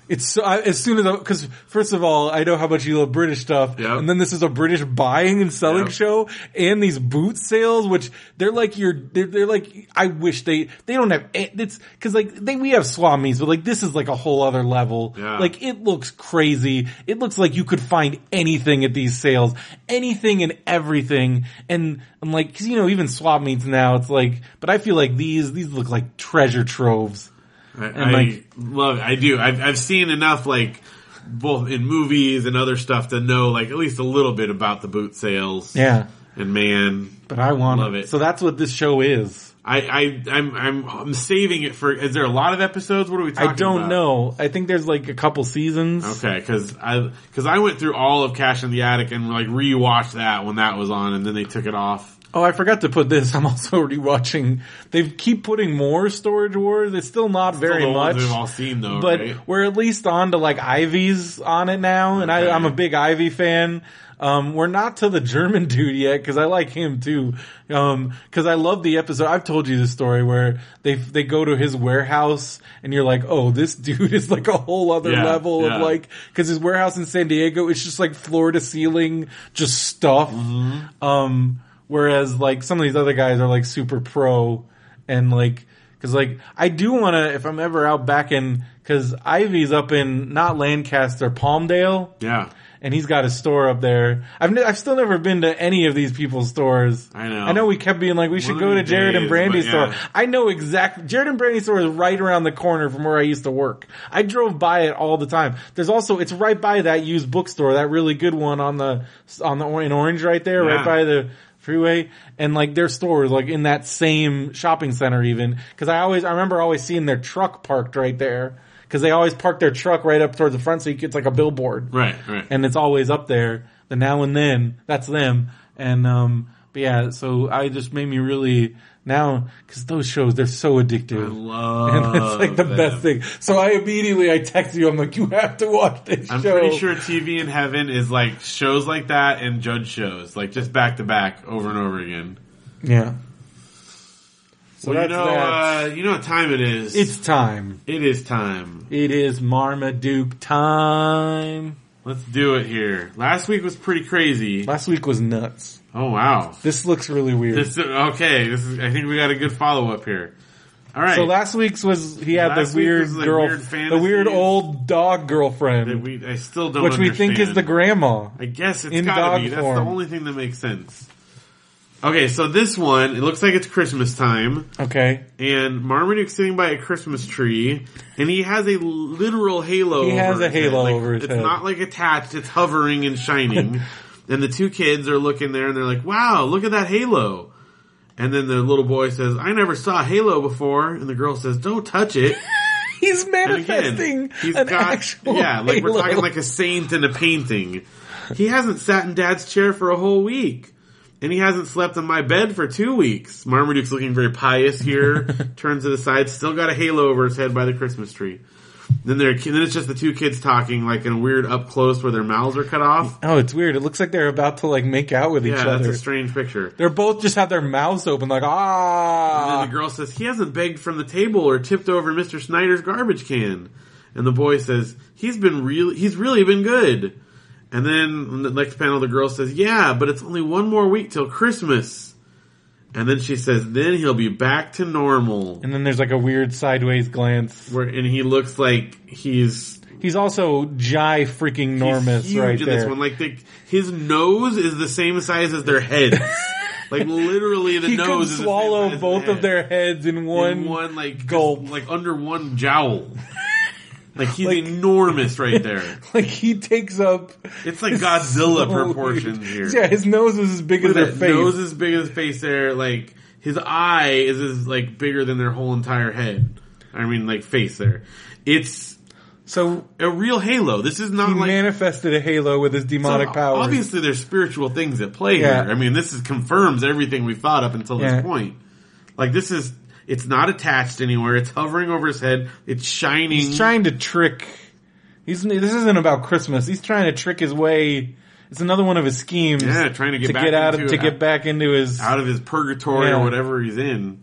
It's, so, I, as soon as because first of all, I know how much you love British stuff, Yep. and then this is a British buying and selling Yep. show, and these boot sales, which they're like your, they're, they're like, I wish they they don't have eh, it's because like they we have swap meets, but like this is like a whole other level. Yeah. Like it looks crazy. It looks like you could find anything at these sales, anything and everything, and I'm like, because you know even swap meets now, it's like, but I feel like these these look like treasure troves. I, And, I like- love it. I do. I've, I've seen enough, like, both in movies and other stuff to know, like, at least a little bit about the boot sales. Yeah. And man, But I want Love it. So that's what this show is. I, I, I'm, I'm, I'm saving it for, is there a lot of episodes? What are we talking I don't about? know. I think there's like a couple seasons. Okay, cause I, cause I went through all of Cash in the Attic and like rewatched that when that was on and then they took it off. Oh, I forgot to put this. I'm also rewatching. They keep putting more Storage Wars. It's still not very Still much. We've all seen though, but right? we're at least on to like Ivy's on it now, and Okay. I, I'm a big Ivy fan. Um, we're not to the German dude yet because I like him too. Um, because I love the episode. I've told you the story where they they go to his warehouse and you're like, oh, this dude is like a whole other Yeah, level yeah. of like because his warehouse in San Diego is just like floor to ceiling, just stuff. Mm-hmm. Um, whereas like some of these other guys are like super pro and like, cause like I do want to if I'm ever out back in cause Ivy's up in not Lancaster, Palmdale. Yeah. And he's got a store up there. I've ne- I've still never been to any of these people's stores. I know. I know we kept being like we should go to Jarrod and days, Brandi's but store. I know exactly. Jarrod and Brandi's store is right around the corner from where I used to work. I drove by it all the time. There's also it's right by that used bookstore, that really good one on the on the in Orange right there, Yeah. right by the freeway. And like their store is like in that same shopping center even. Cause I always I remember always seeing their truck parked right there. Cause they always park their truck right up towards the front so you, it's like a billboard Right, right. and it's always up there. The now and then, that's them. And um, but yeah, so I just made me really now because those shows they're so I addictive. love And it's like the them. best thing. So I immediately I text you. I'm like, you have to watch this show. I'm show. pretty sure TV in Heaven is like shows like that and judge shows, like just back to back over and over again. Yeah. So well, you know, uh, you know what time it is. it's time. it is time. It is Marmaduke time. Let's do it here. Last week was pretty crazy. Last week was nuts. Oh wow. This looks really weird. This okay. This is. I think we got a good follow up here. All right. so last week's was he had Last the weird girl, weird the weird old dog girlfriend. We, I still don't. which we think is the grandma. I guess it's in gotta dog be. That's the only thing that makes sense. Okay, so this one, it looks like it's Christmas time, Okay. and Marmaduke's sitting by a Christmas tree, and he has a literal halo. He has a head. halo Like, over his it's head. not like attached; it's hovering and shining. and the two kids are looking there, and they're like, "Wow, look at that halo!" And then the little boy says, "I never saw a halo before," and the girl says, "Don't touch it." He's manifesting again, he's an got actual yeah, like we're talking like a saint in a painting. He hasn't sat in Dad's chair for a whole week, and he hasn't slept in my bed for two weeks. Marmaduke's looking very pious here. turns to the side, still got a halo over his head by the Christmas tree. Then they're then it's just the two kids talking like in a weird up close where their mouths are cut off. Oh, it's weird. It looks like they're about to like make out with each other. Yeah, that's a strange picture. They're both just have their mouths open, like And then ah. the girl says, he hasn't begged from the table or tipped over Mr. Snyder's garbage can. And the boy says, he's been really, he's really been good. And then on the next panel, the girl says, yeah, but it's only one more week till Christmas. And then she says, then he'll be back to normal. And then there's like a weird sideways glance. Where, and he looks like he's He's also Jai freaking huge right in this there. one. Like the, his nose is the same size as their heads. like literally, the he nose could is the same swallow both of their heads in one. in one like just, gulp. like under one jowl. Like he's Like- enormous right there. Like he takes up. It's like Godzilla so proportions here. Yeah, his nose is as big as their face. nose is big as face there. Like his eye is as like bigger than their whole entire head. I mean, like face there. It's so a real Halo. This is not he like manifested a halo with his demonic So, powers. Obviously, there's spiritual things at play Yeah. here. I mean, this is confirms everything we thought up until Yeah. this point. Like this is, it's not attached anywhere. It's hovering over his head. It's shining. He's trying to trick. He's this isn't about Christmas. He's trying to trick his way. It's another one of his schemes. Yeah, trying to get to back get out into of, to get back into his. out of his purgatory Yeah. or whatever he's in.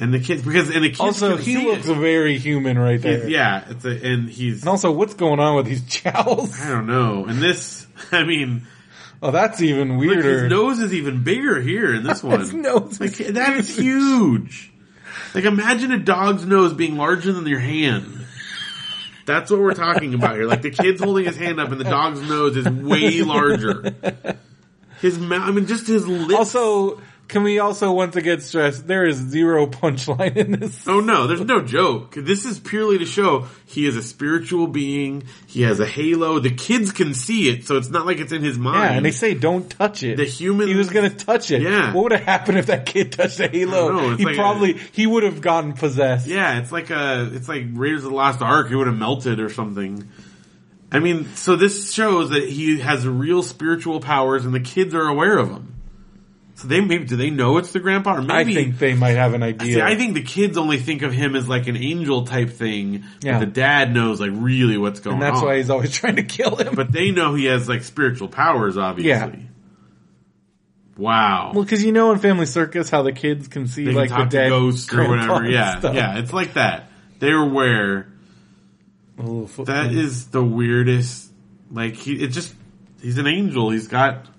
And the kids, because and the kids also, he looks it. very human right there. He's- yeah, it's a, and he's. And also, what's going on with these jowls? I don't know. And this, I mean, Oh, that's even weirder. his nose is even bigger here in this one. His nose Like is that is huge. Like imagine a dog's nose being larger than your hand. That's what we're talking about here. Like the kid's holding his hand up and the dog's nose is way larger. His mouth, I mean just his lips. Also, can we also once again stress there is zero punchline in this? Oh no, there's no joke. This is purely to show he is a spiritual being. He has a halo. The kids can see it, so it's not like it's in his mind. Yeah, and they say don't touch it. The human- he was gonna touch it. Yeah. What would have happened if that kid touched the halo? know, he like probably he would have gotten possessed. Yeah, it's like a, it's like Raiders of the Lost Ark. It would have melted or something. I mean, so this shows that he has real spiritual powers, and the kids are aware of them. So they maybe do they know it's the grandpa? Or maybe I think they might have an idea. See, I think the kids only think of him as like an angel type thing. Yeah. But the dad knows like really what's going on. and that's on. why he's always trying to kill him. but they know he has like spiritual powers, obviously. Yeah. Wow. well, because you know in Family Circus how the kids can see can like the dead ghosts or whatever. Yeah, stuff. yeah. It's like that. They're aware. That is the weirdest. Like he, it just he's an angel. He's got.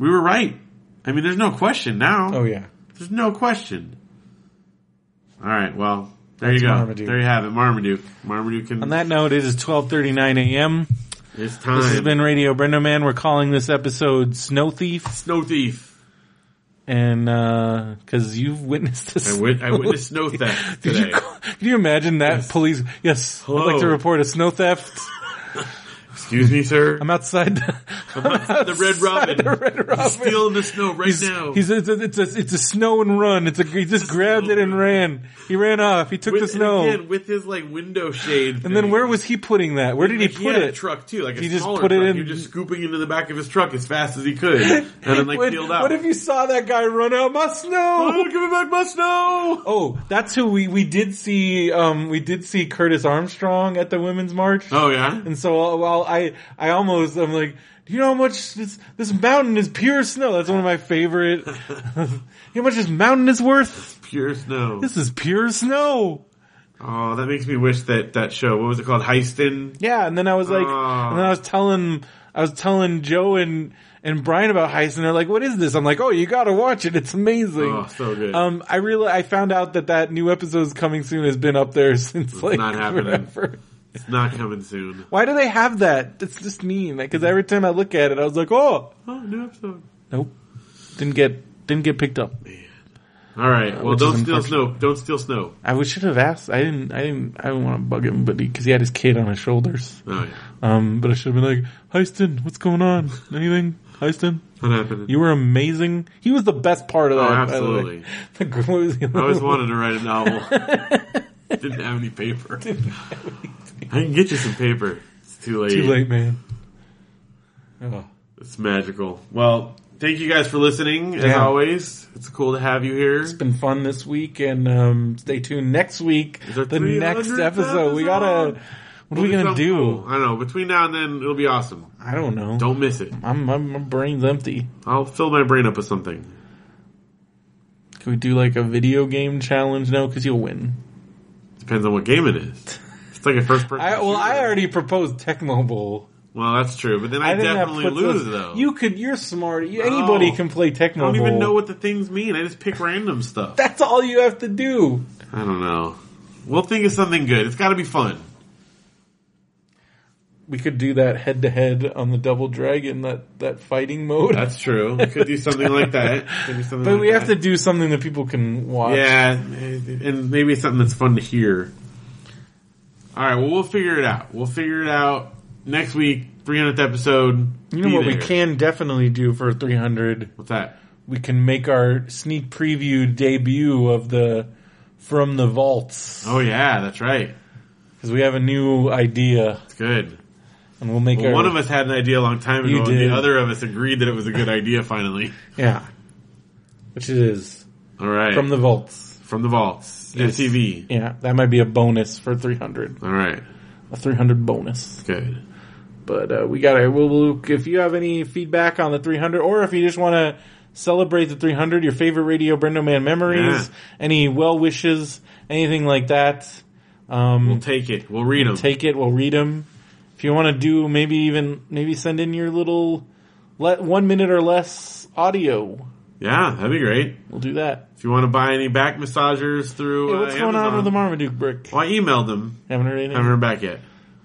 We were right. I mean, there's no question now. Oh yeah. There's no question. All right. Well, there That's you go. Marmaduke. There you have it. Marmaduke. Marmaduke can. On that note, it is 12:39 a.m. it's time. This has been Radio Brendo Man. We're calling this episode Snow Thief, Snow Thief. and uh, because you've witnessed this. I, wit- I witnessed snow theft Did today. you, can you imagine that police? Yes, I'd like to report a snow theft. Excuse me, sir. I'm outside the, I'm outside the Red Robin. the Red Robin. He's the snow right He's, now. he's it's a, it's a it's a snow and run. It's a he just grabbed it and ran. He ran off. He took with, the snow. and again, with his like window shade. and then where was he putting that? Where did he Like, put had a it? truck too, like a He just put it truck. in- He was just scooping into the back of his truck as fast as he could, and then like When- peeled out. What if you saw that guy run out? My snow. Oh, give me back my snow! Oh, that's who we we did see. Um, we did see Curtis Armstrong at the women's march. Oh yeah, And so, while I, I almost, I'm like, do you know how much this, this mountain is pure snow? That's one of my favorite. you know how much this mountain is worth? pure snow. This is pure snow. Oh, that makes me wish that that show. What was it called? Heiston. Yeah. And then I was like, Oh. and then I was telling, I was telling Joe and, and Brian about Heist and they're like, what is this? I'm like, oh, you gotta watch it. It's amazing. Oh, so good. Um, I really, I found out that that new episode is coming soon has been up there since like not happening. It's not coming soon. Why do they have that? It's just mean. Because every time I look at it, I was like, oh, Oh, new episode. nope, didn't get didn't get picked up. Man. All right. Well, don't steal snow. Don't steal snow. I wish- should have asked. I didn't. I didn't. I didn't want to bug him, but because he, had his kid on his shoulders. Oh yeah, Um, but I should have been like, Heiston, what's going on? Anything, Heiston? not happening. You were amazing. He was the best part of Oh, that. by the way. absolutely. The gr- what was the I always wanted to write a novel. Didn't have any paper. I can get you some paper. It's too late. Too late, man. Oh. It's magical. Well, thank you guys for listening. As Yeah. always, it's cool to have you here. It's been fun this week, and um, stay tuned next week. The next 300th episode, we gotta. What are we gonna do? cool. I don't know. Between now and then, it'll be awesome. I don't know. Don't miss it. I'm, I'm my brain's empty. I'll fill my brain up with something. Can we do like a video game challenge? No, because you'll win. Depends on what game it is. It's like a first person. I well, I already proposed Tecmo Bowl. Well, that's true, but then I, that definitely lose us- though. You could. You're smart. You, anybody Oh. can play I Tecmo don't even know what the things mean. I just pick random stuff. That's all you have to do. I don't know. We'll think of something good. It's got to be fun. We could do that head to head on the Double Dragon, that that fighting mode. That's true. We could do something like that. Something but like we have to do something that people can watch. Yeah, and maybe it's something that's fun to hear. All right, well, we'll figure it out. We'll figure it out next week. 300th episode. You know what we can definitely do for 300? What's that? We can make our sneak preview debut of the From the Vaults. Oh yeah, that's right. Because we have a new idea. It's good. And we'll make Well, our. one of us had an idea a long time ago, and the other of us agreed that it was a good idea. Finally, Yeah. Which it is. all right. From the Vaults. from the vaults, Yes. MTV. Yeah, that might be a bonus for 300. All right, A 300 bonus. good. But uh, we gotta. We'll, we'll, if you have any feedback on the 300, or if you just want to celebrate the 300, your favorite Radio Brendo Man memories, Yeah. any well wishes, anything like that, um, We'll take it. We'll read them. take it. We'll read them. If you want to do, maybe even maybe send in your little let one minute or less audio. Yeah, that'd be great. We'll do that. If you want to buy any back massagers through, Hey, uh, what's going on with the Marmaduke brick? Well, I emailed them. Haven't heard anything. Haven't heard back yet.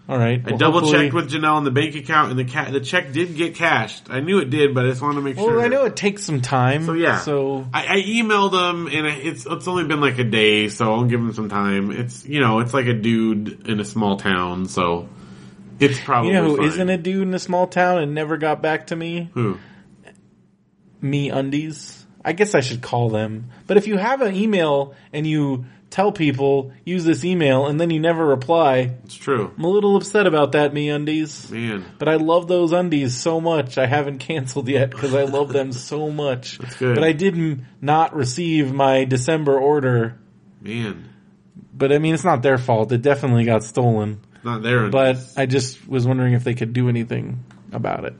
All right. I double checked with Janelle in the bank account, and the ca- the check did get cashed. I knew it did, but I just wanted to make Well, sure. Well, I know it takes some time. So yeah. So I, I emailed them, and it's it's only been like a day, so I'll give them some time. It's you know, it's like a dude in a small town, so it's probably you know who fine. isn't a dude in a small town and never got back to me? Who? Me undies. I guess I should call them. But if you have an email and you tell people use this email and then you never reply, It's true, I'm a little upset about that. Me undies. man. But I love those undies so much. I haven't canceled yet because I love them so much. That's good. But I did not receive my December order. Man, But I mean, it's not their fault. It definitely got stolen. not there. But I just was wondering if they could do anything about it.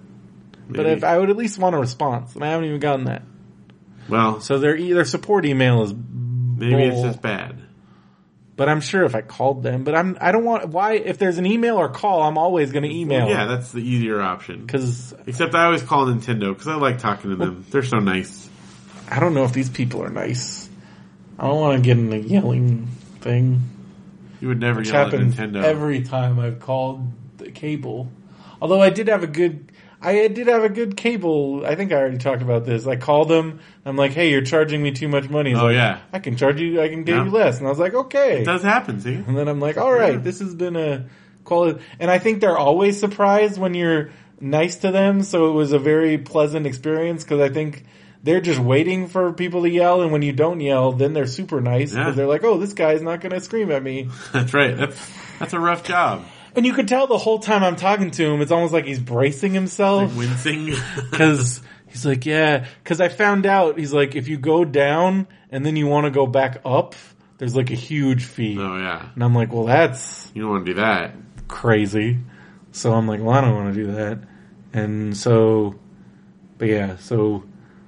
But if I would at least want a response, and I haven't even gotten that. well, So their e- their support email is, maybe it's just bad. but I'm sure if I called them, but I'm I don't want why if there's an email or call, I'm always going to email. Yeah, that's the easier option. because Except I always call Nintendo because I like talking to them. They're so nice. I don't know if these people are nice. I don't want to get in a yelling thing. You would never Which yell at Nintendo. every time I've called the cable. Although I did have a good, I did have a good cable. I think I already talked about this. I called them. I'm like, "Hey, you're charging me too much money." He's Oh, like, yeah. I can charge you. I can give Yeah. you less. And I was like, "Okay." it does happen. See, And then I'm like, "All right, this has been a quality." And I think they're always surprised when you're nice to them. So it was a very pleasant experience because I think. They're just waiting for people to yell, and when you don't yell, then they're super nice because Yeah. they're like, "Oh, this guy's not going to scream at me." that's right. That's that's a rough job. And you could tell the whole time I'm talking to him, it's almost like he's bracing himself Wincing. because he's like, yeah. Because I found out he's like, if you go down and then you want to go back up, there's like a huge fee. oh yeah, And I'm like, well, that's you don't want to do that. crazy. So I'm like, well, I don't want to do that. And so, but yeah, so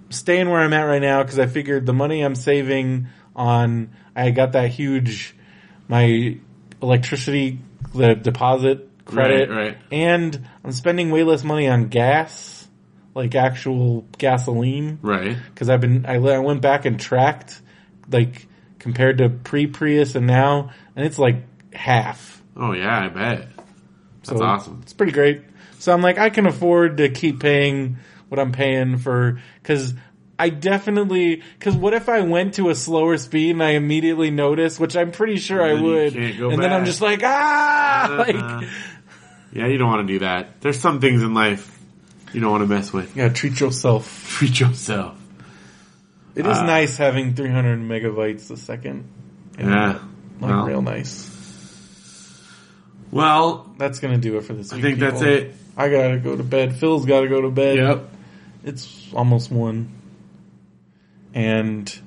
I'm staying where I'm at right now because I figured the money I'm saving on, I got that huge, my electricity, the deposit credit, Right, right. and I'm spending way less money on gas, like actual gasoline, Right. because I've been, I, I went back and tracked, like compared to pre Prius and now, and it's like half. Oh yeah, I bet. That's So awesome. It's pretty great. So I'm like, I can afford to keep paying what I'm paying for, cause I definitely, cause what if I went to a slower speed and I immediately noticed, which I'm pretty sure I And then you would, and then I'm just like, ah, Uh-huh. like, Yeah, you don't want to do that. There's some things in life you don't want to mess with. Yeah, treat yourself. Treat yourself. It is Uh, nice having 300 megabytes a second. Yeah. Like Well, real nice. well, That's gonna do it for this I week. think that's it. I gotta go to bed. Phil's gotta go to bed. Yep. It's almost one. And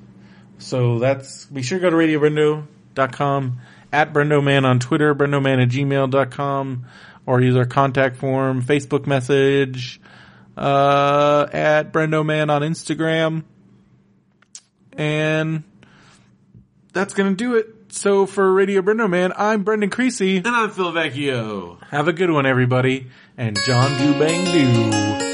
so that's, be sure to go to radiobrendo.com, at Brendoman on Twitter, brendoman at gmail.com, or use our contact form, Facebook message, uh, at Brendoman on Instagram. And that's gonna do it. So for Radio Brendo Man, I'm Brendan Creasy. And I'm Phil Vecchio. Have a good one, everybody. And John Do Bang Do.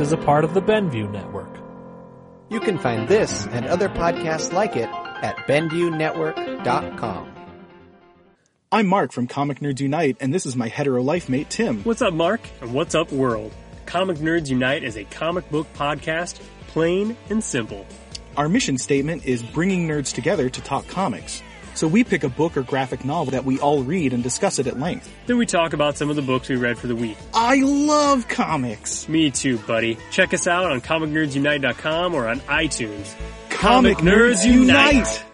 Podcast is a part of the Benview Network. You can find this and other podcasts like it at BenviewNetwork.com. I'm Mark from Comic Nerds Unite, and this is my hetero life mate Tim. What's up, Mark? And what's up, world? Comic Nerds Unite is a comic book podcast, plain and simple. Our mission statement is bringing nerds together to talk comics. So we pick a book or graphic novel that we all read and discuss it at length. Then we talk about some of the books we read for the week. I love comics! Me too, buddy. Check us out on comicnerdsunite.com or on iTunes. Comic Nerds Unite!